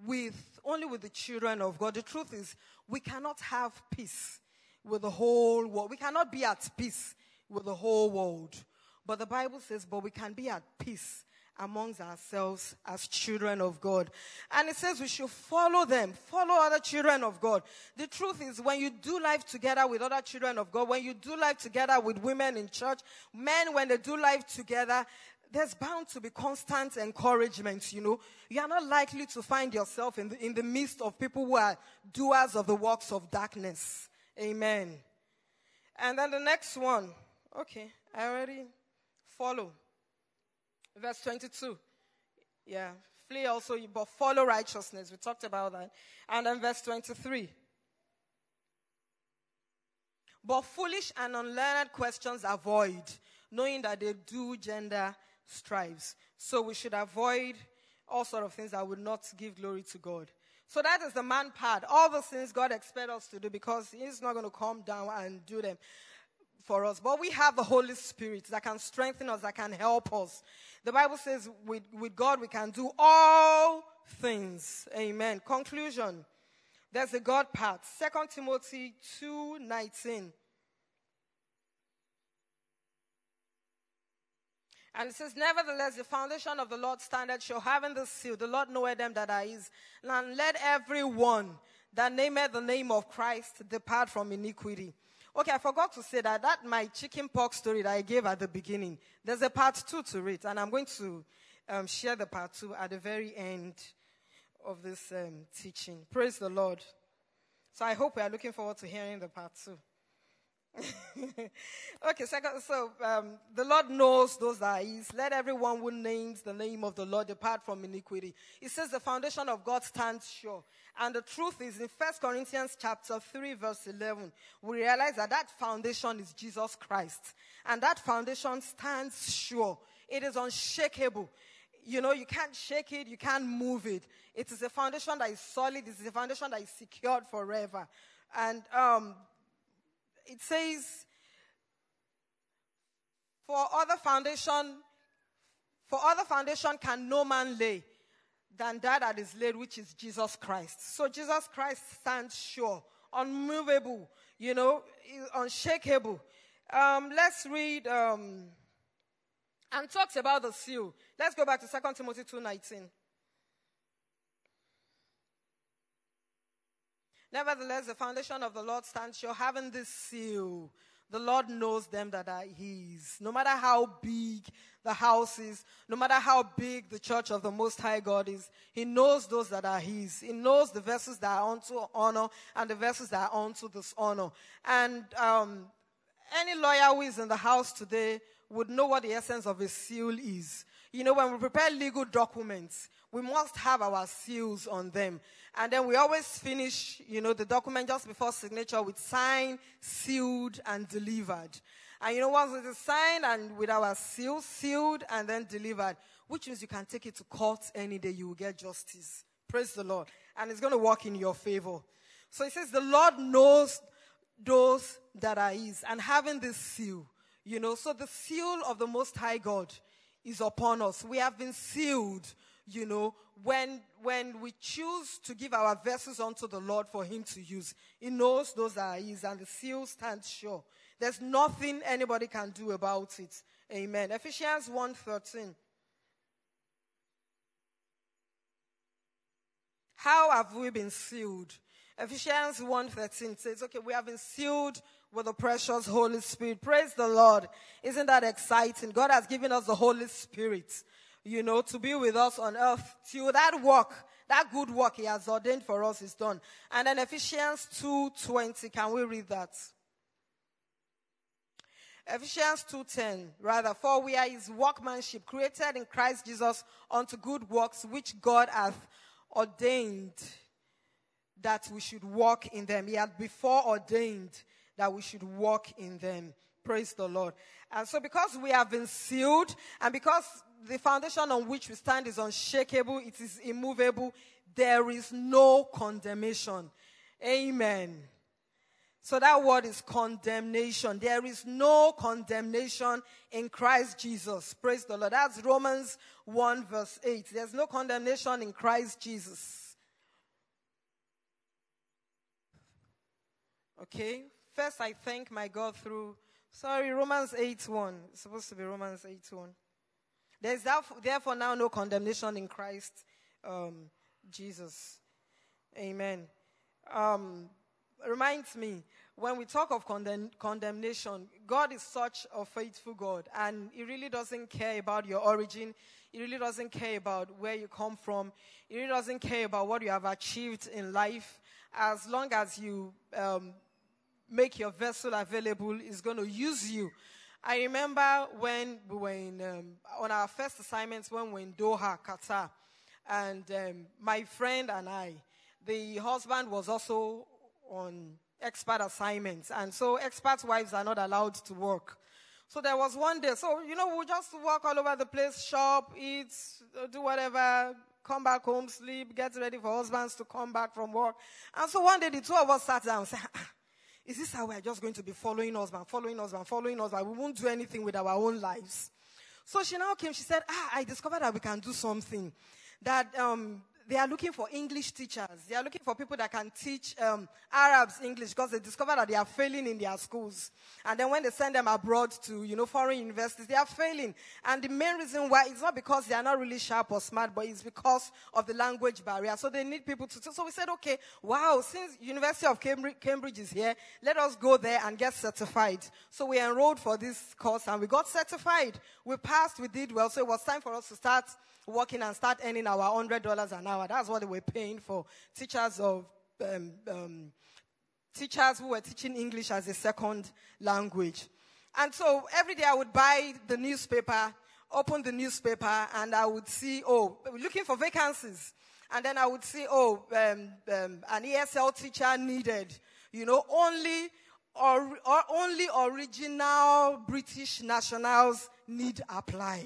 with only with the children of God, the truth is we cannot have peace with the whole world. We cannot be at peace with the whole world. But the Bible says, but we can be at peace amongst ourselves as children of God. And it says we should follow them, follow other children of God. The truth is, when you do life together with other children of God, when you do life together with women in church, men, when they do life together, there's bound to be constant encouragement, you know. You are not likely to find yourself in the, in the midst of people who are doers of the works of darkness. Amen. And then the next one. Okay, I already follow. Verse 22. Yeah. Flee also, but follow righteousness. We talked about that. And then verse 23. But foolish and unlearned questions avoid, knowing that they do gender strives. So we should avoid all sort of things that would not give glory to God. So that is the man part. All the things God expects us to do because He's not going to come down and do them for us. But we have the Holy Spirit that can strengthen us, that can help us. The Bible says with, with God we can do all things. Amen. Conclusion. There's the God part. 2 Timothy 2.19. And it says, Nevertheless, the foundation of the Lord standard shall have in the seal. The Lord knoweth them that are his. And let everyone that nameth the name of Christ depart from iniquity. Okay, I forgot to say that that my chicken pox story that I gave at the beginning. There's a part two to it, and I'm going to um, share the part two at the very end of this um, teaching. Praise the Lord. So I hope we are looking forward to hearing the part two. okay, second, so um, the Lord knows those that are his. Let everyone who names the name of the Lord depart from iniquity. It says the foundation of God stands sure. And the truth is in 1 Corinthians chapter 3 verse 11, we realize that that foundation is Jesus Christ. And that foundation stands sure. It is unshakable. You know, you can't shake it, you can't move it. It is a foundation that is solid, it is a foundation that is secured forever. And um, it says, for other foundation, for other foundation can no man lay than that that is laid, which is Jesus Christ. So Jesus Christ stands sure, unmovable, you know, unshakable. Um, let's read um, and talks about the seal. Let's go back to 2 Timothy 2.19. Nevertheless, the foundation of the Lord stands sure, having this seal. The Lord knows them that are His. No matter how big the house is, no matter how big the church of the Most High God is, He knows those that are His. He knows the vessels that are unto honor and the vessels that are unto dishonor. And um, any lawyer who is in the house today would know what the essence of a seal is. You know, when we prepare legal documents, we must have our seals on them. And then we always finish, you know, the document just before signature with signed, sealed, and delivered. And you know, once it is signed and with our seal, sealed, and then delivered, which means you can take it to court any day, you will get justice. Praise the Lord. And it's going to work in your favor. So it says, the Lord knows those that are his. And having this seal, you know, so the seal of the Most High God is upon us. We have been sealed you know, when, when we choose to give our vessels unto the Lord for Him to use, He knows those are His and the seal stands sure. There's nothing anybody can do about it. Amen. Ephesians 1.13. How have we been sealed? Ephesians 1.13 says, okay, we have been sealed with the precious Holy Spirit. Praise the Lord. Isn't that exciting? God has given us the Holy Spirit, you know, to be with us on earth till that work, that good work He has ordained for us is done. And then Ephesians 2.20, can we read that? Ephesians 2:10 rather for we are his workmanship created in Christ Jesus unto good works which God hath ordained that we should walk in them. He had before ordained that we should walk in them. Praise the Lord. And so because we have been sealed and because the foundation on which we stand is unshakable, it is immovable, there is no condemnation. Amen. So that word is condemnation. There is no condemnation in Christ Jesus. Praise the Lord. That's Romans 1 verse 8. There's no condemnation in Christ Jesus. Okay. First, I thank my God through, sorry, Romans 8 1. It's supposed to be Romans 8 1. There's therefore now no condemnation in Christ um, Jesus. Amen. Um, reminds me when we talk of condemn- condemnation, God is such a faithful God, and He really doesn't care about your origin. He really doesn't care about where you come from. He really doesn't care about what you have achieved in life. As long as you um, make your vessel available, He's going to use you. I remember when we were in, um, on our first assignments when we were in Doha, Qatar, and um, my friend and I, the husband was also on expert assignments. And so expert wives are not allowed to work. So there was one day, so, you know, we just walk all over the place, shop, eat, do whatever, come back home, sleep, get ready for husbands to come back from work. And so one day the two of us sat down and said, is this how we're just going to be following husband, following husband, following husband? We won't do anything with our own lives. So she now came, she said, ah, I discovered that we can do something. That, um, they are looking for English teachers. They are looking for people that can teach um, Arabs English because they discover that they are failing in their schools. And then when they send them abroad to, you know, foreign universities, they are failing. And the main reason why is not because they are not really sharp or smart, but it's because of the language barrier. So they need people to. So we said, okay, wow, since University of Cambridge, Cambridge is here, let us go there and get certified. So we enrolled for this course and we got certified. We passed, we did well. So it was time for us to start working and start earning our $100 an hour. That's what they were paying for teachers of um, um, teachers who were teaching English as a second language. And so every day I would buy the newspaper, open the newspaper, and I would see, oh, looking for vacancies. And then I would see, oh, um, um an ESL teacher needed. You know, only or, or only original British nationals need apply.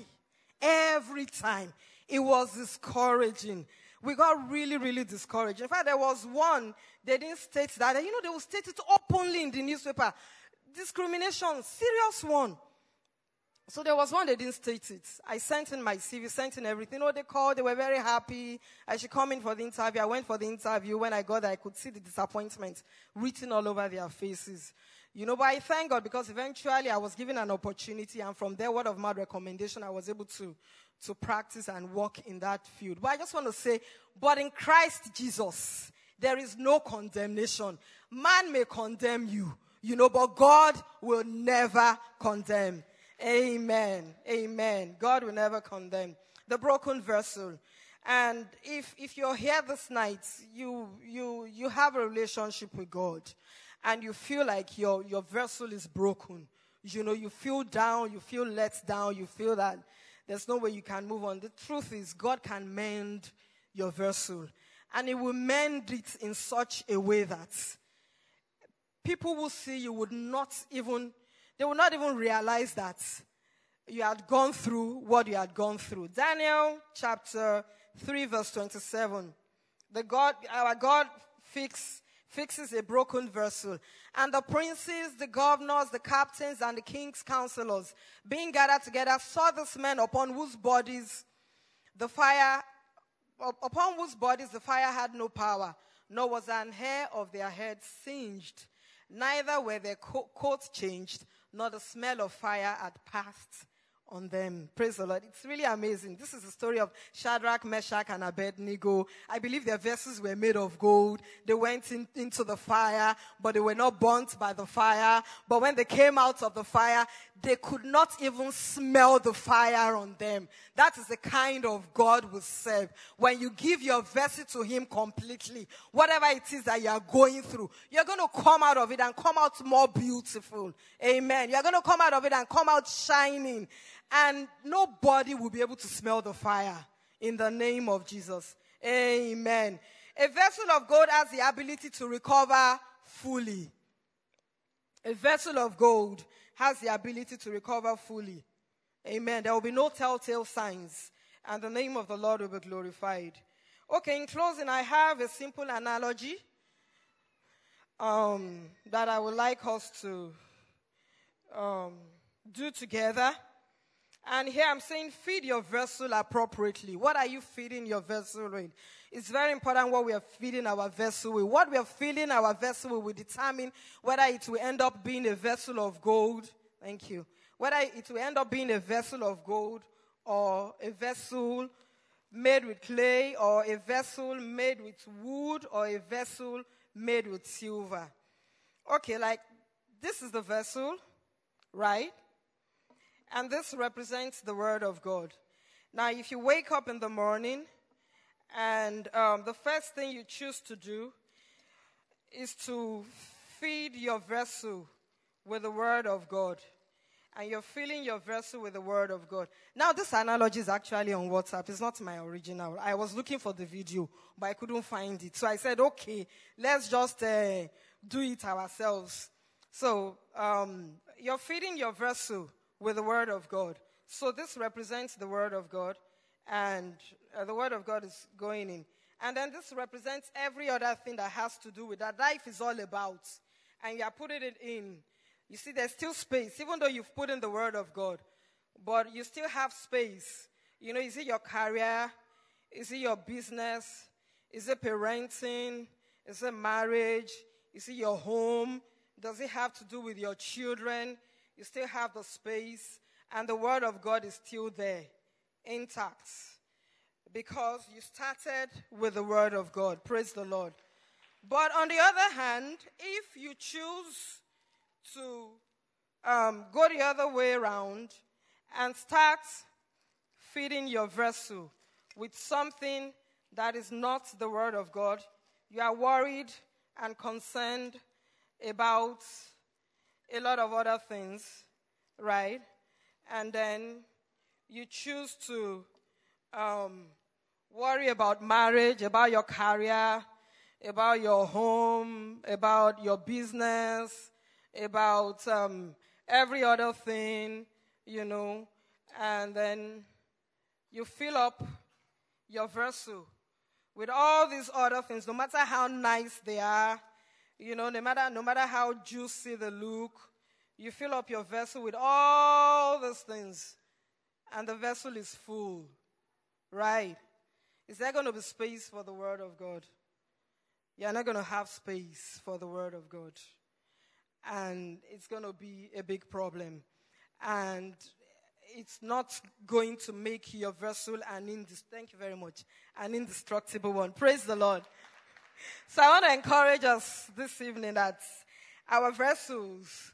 Every time. It was discouraging. We got really, really discouraged. In fact, there was one, they didn't state that. You know, they will state it openly in the newspaper. Discrimination, serious one. So there was one, they didn't state it. I sent in my CV, sent in everything. Oh, they called, they were very happy. I should come in for the interview. I went for the interview. When I got there, I could see the disappointment written all over their faces. You know, but I thank God because eventually I was given an opportunity, and from there, word of mouth recommendation, I was able to to practice and walk in that field. But I just want to say, but in Christ Jesus, there is no condemnation. Man may condemn you, you know, but God will never condemn. Amen. Amen. God will never condemn. The broken vessel. And if, if you're here this night, you, you, you have a relationship with God and you feel like your, your vessel is broken. You know, you feel down, you feel let down, you feel that there's no way you can move on. The truth is, God can mend your vessel. And He will mend it in such a way that people will see you would not even, they will not even realize that you had gone through what you had gone through. Daniel chapter 3 verse 27. The God, our God fix, fixes a broken vessel. And the princes, the governors, the captains, and the king's counselors, being gathered together, saw this men upon whose bodies the fire, upon whose bodies the fire had no power, nor was an hair of their head singed, neither were their co- coats changed, nor the smell of fire had passed on them. Praise the Lord. It's really amazing. This is the story of Shadrach, Meshach, and Abednego. I believe their vessels were made of gold. They went in, into the fire, but they were not burnt by the fire. But when they came out of the fire, they could not even smell the fire on them. That is the kind of God we serve. When you give your vessel to Him completely, whatever it is that you are going through, you're going to come out of it and come out more beautiful. Amen. You're going to come out of it and come out shining and nobody will be able to smell the fire in the name of Jesus. Amen. A vessel of gold has the ability to recover fully. A vessel of gold has the ability to recover fully. Amen. There will be no telltale signs, and the name of the Lord will be glorified. Okay, in closing, I have a simple analogy um, that I would like us to um, do together. And here I'm saying feed your vessel appropriately. What are you feeding your vessel with? It's very important what we are feeding our vessel with. What we are feeding our vessel with will determine whether it will end up being a vessel of gold. Thank you. Whether it will end up being a vessel of gold or a vessel made with clay or a vessel made with wood or a vessel made with silver. Okay, like this is the vessel, right? And this represents the Word of God. Now, if you wake up in the morning and um, the first thing you choose to do is to feed your vessel with the Word of God. And you're filling your vessel with the Word of God. Now, this analogy is actually on WhatsApp. It's not my original. I was looking for the video, but I couldn't find it. So I said, okay, let's just uh, do it ourselves. So, um, you're feeding your vessel with the Word of God. So this represents the Word of God, and uh, the Word of God is going in. And then this represents every other thing that has to do with that life is all about. And you are putting it in. You see, there's still space, even though you've put in the Word of God, but you still have space. You know, is it your career? Is it your business? Is it parenting? Is it marriage? Is it your home? Does it have to do with your children? You still have the space, and the Word of God is still there, intact. Because you started with the Word of God. Praise the Lord. But on the other hand, if you choose to um, go the other way around and start feeding your vessel with something that is not the Word of God, you are worried and concerned about a lot of other things, right? And then you choose to um, worry about marriage, about your career, about your home, about your business, about um, every other thing, you know, and then you fill up your vessel with all these other things, no matter how nice they are, you know, no matter, no matter how juicy the look, you fill up your vessel with all those things, and the vessel is full. Right? Is there going to be space for the Word of God? You're not going to have space for the Word of God. And it's going to be a big problem. And it's not going to make your vessel an thank you very much an indestructible one. Praise the Lord. So I want to encourage us this evening that our vessels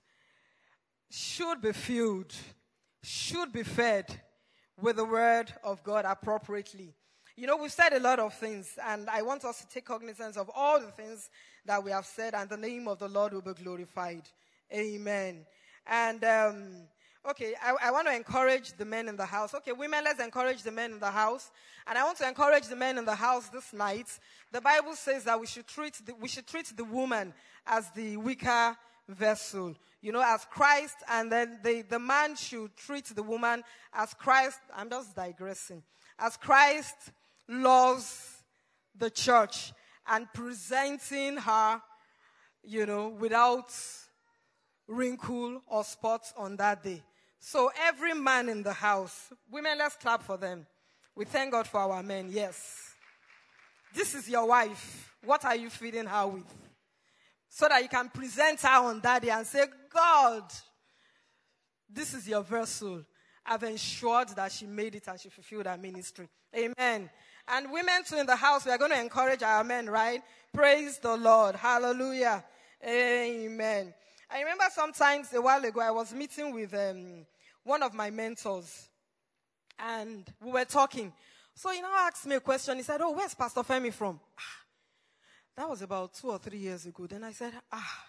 should be filled, should be fed with the word of God appropriately. You know, we've said a lot of things, and I want us to take cognizance of all the things that we have said, and the name of the Lord will be glorified. Amen. And, um, okay, I, I want to encourage the men in the house. Okay, women, let's encourage the men in the house. And I want to encourage the men in the house this night. The Bible says that we should treat the, we should treat the woman as the weaker vessel. You know, as Christ, and then the, the man should treat the woman as Christ. I'm just digressing. As Christ loves the church and presenting her, you know, without wrinkle or spots on that day. So every man in the house, women, let's clap for them. We thank God for our men. Yes. This is your wife. What are you feeding her with? So that you can present her on day and say, God, this is your vessel. I've ensured that she made it and she fulfilled her ministry. Amen. And women too in the house, we are going to encourage our men, right? Praise the Lord. Hallelujah. Amen. I remember sometimes a while ago, I was meeting with um, one of my mentors and we were talking. So he now asked me a question. He said, Oh, where's Pastor Femi from? Ah, that was about two or three years ago. Then I said, Ah,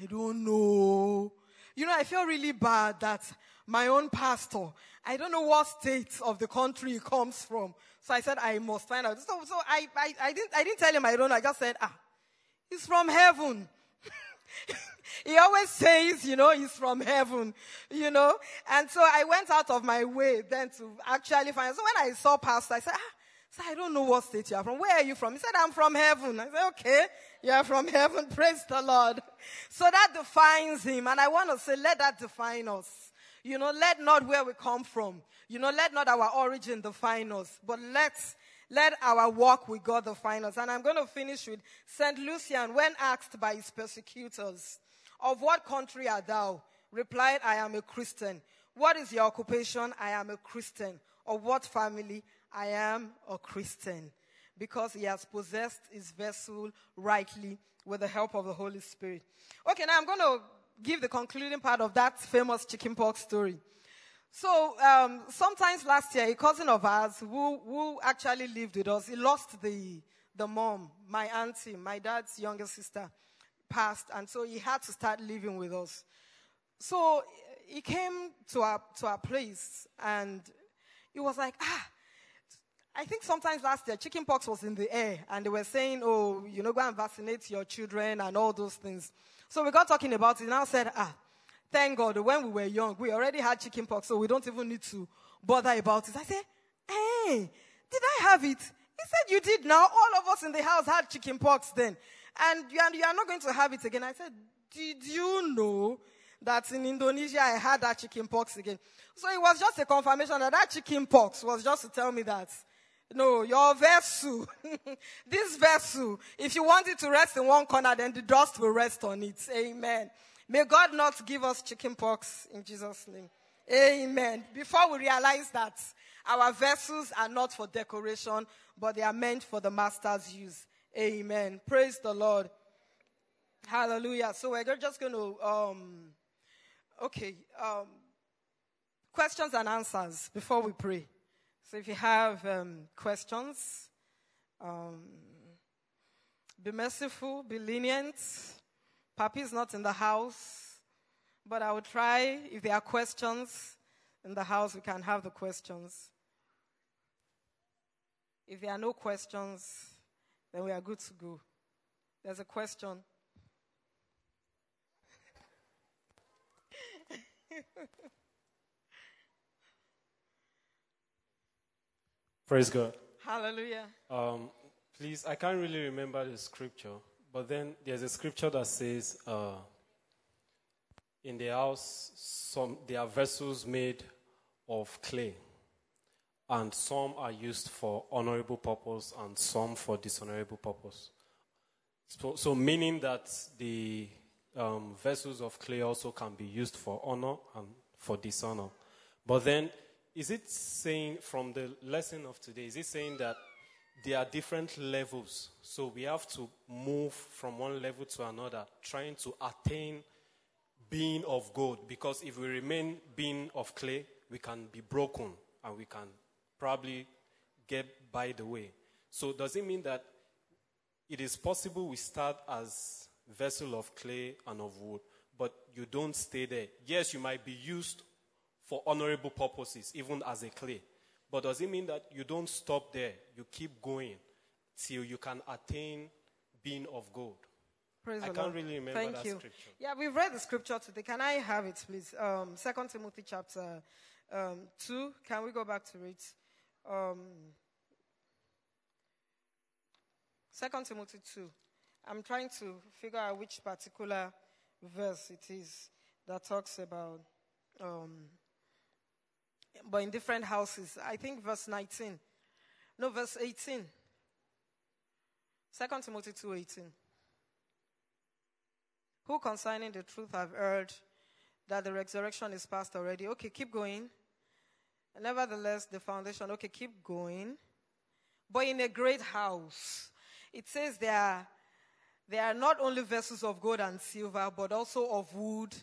I don't know. You know, I feel really bad that my own pastor, I don't know what state of the country he comes from. So I said, I must find out. So, so I, I, I, didn't, I didn't tell him I don't know. I just said, ah, he's from heaven. He always says, you know, he's from heaven, you know. And so I went out of my way then to actually find. So when I saw pastor, I said, ah, so I don't know what state you are from. Where are you from? He said, I'm from heaven. I said, okay, you're from heaven. Praise the Lord. So that defines him. And I want to say, let that define us. You know, let not where we come from. You know, let not our origin define us. But let's, let our walk with God define us. And I'm going to finish with St. Lucian, when asked by his persecutors, Of what country art thou? replied, I am a Christian. What is your occupation? I am a Christian. Of what family? I am a Christian. Because he has possessed his vessel rightly with the help of the Holy Spirit. Okay, now I'm going to give the concluding part of that famous chickenpox story. So, um, sometimes last year, a cousin of ours who, who actually lived with us, he lost the, the mom, my auntie, my dad's younger sister, passed, and so he had to start living with us. So he came to our, to our place, and he was like, ah, I think sometimes last year chickenpox was in the air, and they were saying, oh, you know, go and vaccinate your children and all those things. So we got talking about it, and I said, ah, thank God, when we were young, we already had chickenpox, so we don't even need to bother about it. I said, hey, did I have it? He said, you did now. All of us in the house had chickenpox then. And you are, you are not going to have it again. I said, did you know that in Indonesia I had that chickenpox again? So it was just a confirmation that that chickenpox was just to tell me that no, your vessel, this vessel, if you want it to rest in one corner, then the dust will rest on it. Amen. May God not give us chicken pox in Jesus' name. Amen. Before we realize that our vessels are not for decoration, but they are meant for the master's use. Amen. Praise the Lord. Hallelujah. So we're just going to, um, okay, um, questions and answers before we pray. So if you have um, questions, um, be merciful, be lenient. Papi is not in the house, but I will try. If there are questions in the house, we can have the questions. If there are no questions, then we are good to go. There's a question. Praise God. Hallelujah. Um, please, I can't really remember the scripture, but then there's a scripture that says, uh, "In the house, some there are vessels made of clay, and some are used for honorable purpose, and some for dishonorable purpose." So, so meaning that the um, vessels of clay also can be used for honor and for dishonor. But then is it saying from the lesson of today, is it saying that there are different levels? So we have to move from one level to another, trying to attain being of gold. Because if we remain being of clay, we can be broken and we can probably get by the way. So does it mean that it is possible we start as vessel of clay and of wood, but you don't stay there? Yes, you might be used for honorable purposes, even as a clay. But does it mean that you don't stop there? You keep going till you can attain being of gold. Praise I can't really remember Thank that you. scripture. Yeah, we've read the scripture today. Can I have it, please? Um, 2 Timothy chapter um, 2. Can we go back to it? Um, 2 Timothy 2. I'm trying to figure out which particular verse it is that talks about, um, but in different houses. I think verse 19. No, verse 18. 2 Timothy 2.18 who concerning the truth have heard that the resurrection is past already. Okay, keep going. Nevertheless, the foundation, okay, keep going. But in a great house, it says there are, there are not only vessels of gold and silver, but also of wood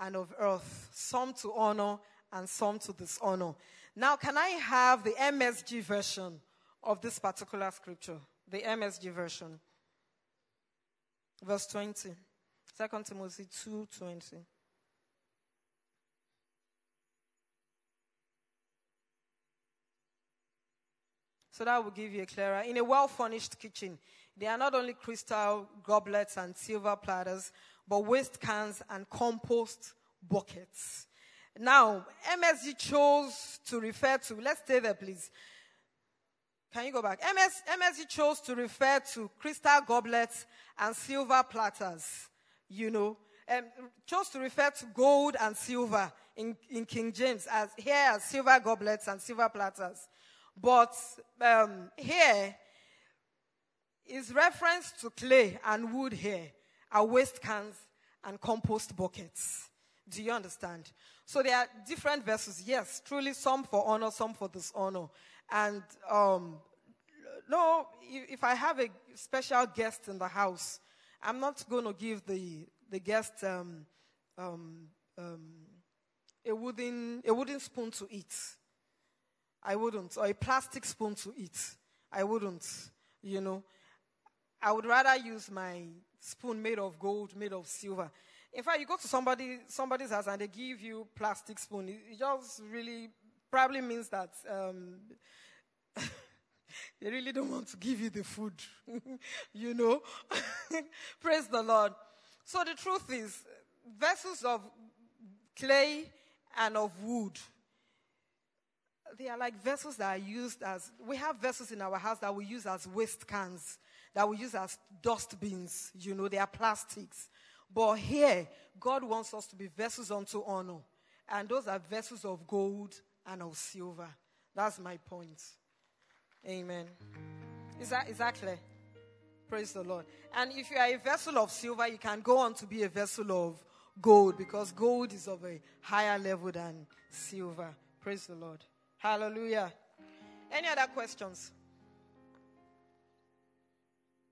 and of earth, some to honor and some to dishonor. Now, can I have the MSG version of this particular scripture? The MSG version. Verse 20. 2 Timothy 2:20. So that will give you a clearer. In a well furnished kitchen, there are not only crystal goblets and silver platters, but waste cans and compost buckets. Now, MSG chose to refer to, let's stay there, please. Can you go back? MS, MSG chose to refer to crystal goblets and silver platters, you know, um, chose to refer to gold and silver in, in King James as here as silver goblets and silver platters. But um, here is reference to clay and wood here, are waste cans and compost buckets. Do you understand? So there are different verses. Yes, truly some for honor, some for dishonor. And um, no, if I have a special guest in the house, I'm not going to give the, the guest um, um, um, a, wooden, a wooden spoon to eat. I wouldn't. Or a plastic spoon to eat. I wouldn't. You know. I would rather use my spoon made of gold, made of silver. In fact, you go to somebody, somebody's house and they give you plastic spoon. It, just really probably means that um, they really don't want to give you the food. you know? Praise the Lord. So the truth is, vessels of clay and of wood they are like vessels that are used as, we have vessels in our house that we use as waste cans, that we use as dust bins. You know, they are plastics. But here, God wants us to be vessels unto honor. And those are vessels of gold and of silver. That's my point. Amen. Is that, is that clear? Praise the Lord. And if you are a vessel of silver, you can go on to be a vessel of gold because gold is of a higher level than silver. Praise the Lord. Hallelujah. Any other questions?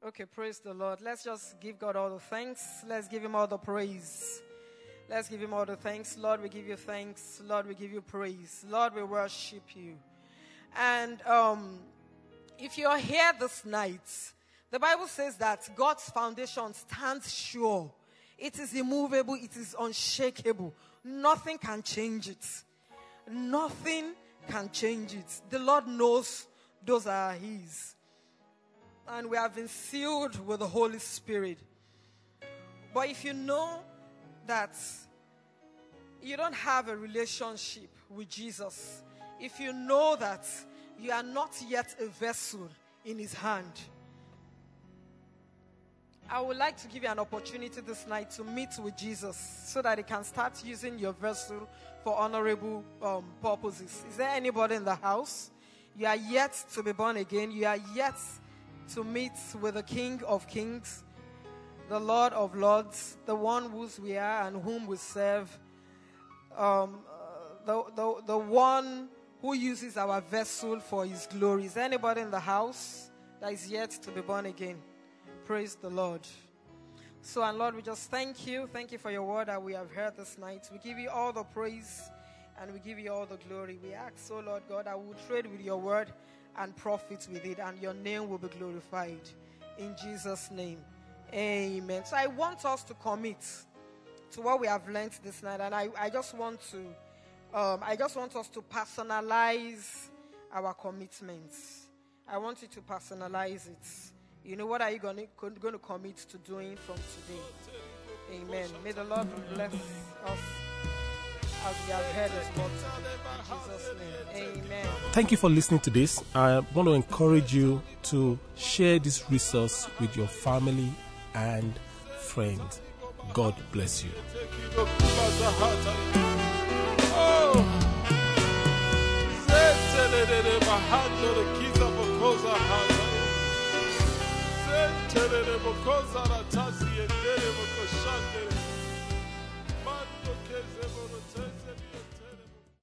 Okay, praise the Lord. Let's just give God all the thanks. Let's give Him all the praise. Let's give Him all the thanks. Lord, we give you thanks. Lord, we give you praise. Lord, we worship you. And um, if you're here this night, the Bible says that God's foundation stands sure. It is immovable, it is unshakable. Nothing can change it. Nothing can change it. The Lord knows those are His. And we have been sealed with the Holy Spirit. But if you know that you don't have a relationship with Jesus, if you know that you are not yet a vessel in His hand, I would like to give you an opportunity this night to meet with Jesus so that He can start using your vessel for honorable um, purposes. Is there anybody in the house? You are yet to be born again. You are yet to meet with the King of Kings, the Lord of Lords, the one whose we are and whom we serve, um, the, the, the one who uses our vessel for his glory. Is anybody in the house that is yet to be born again? Praise the Lord. So, and Lord, we just thank you. Thank you for your word that we have heard this night. We give you all the praise and we give you all the glory. We ask, so Lord God, I will trade with your word and profit with it, and your name will be glorified. In Jesus' name. Amen. So I want us to commit to what we have learned this night, and I, I just want to um, I just want us to personalize our commitments. I want you to personalize it. You know, what are you going to, commit to doing from today? Amen. May the Lord bless us as we have heard His word In Jesus' name. Amen. Thank you for listening to this. I want to encourage you to share this resource with your family and friends. God bless you. Oh.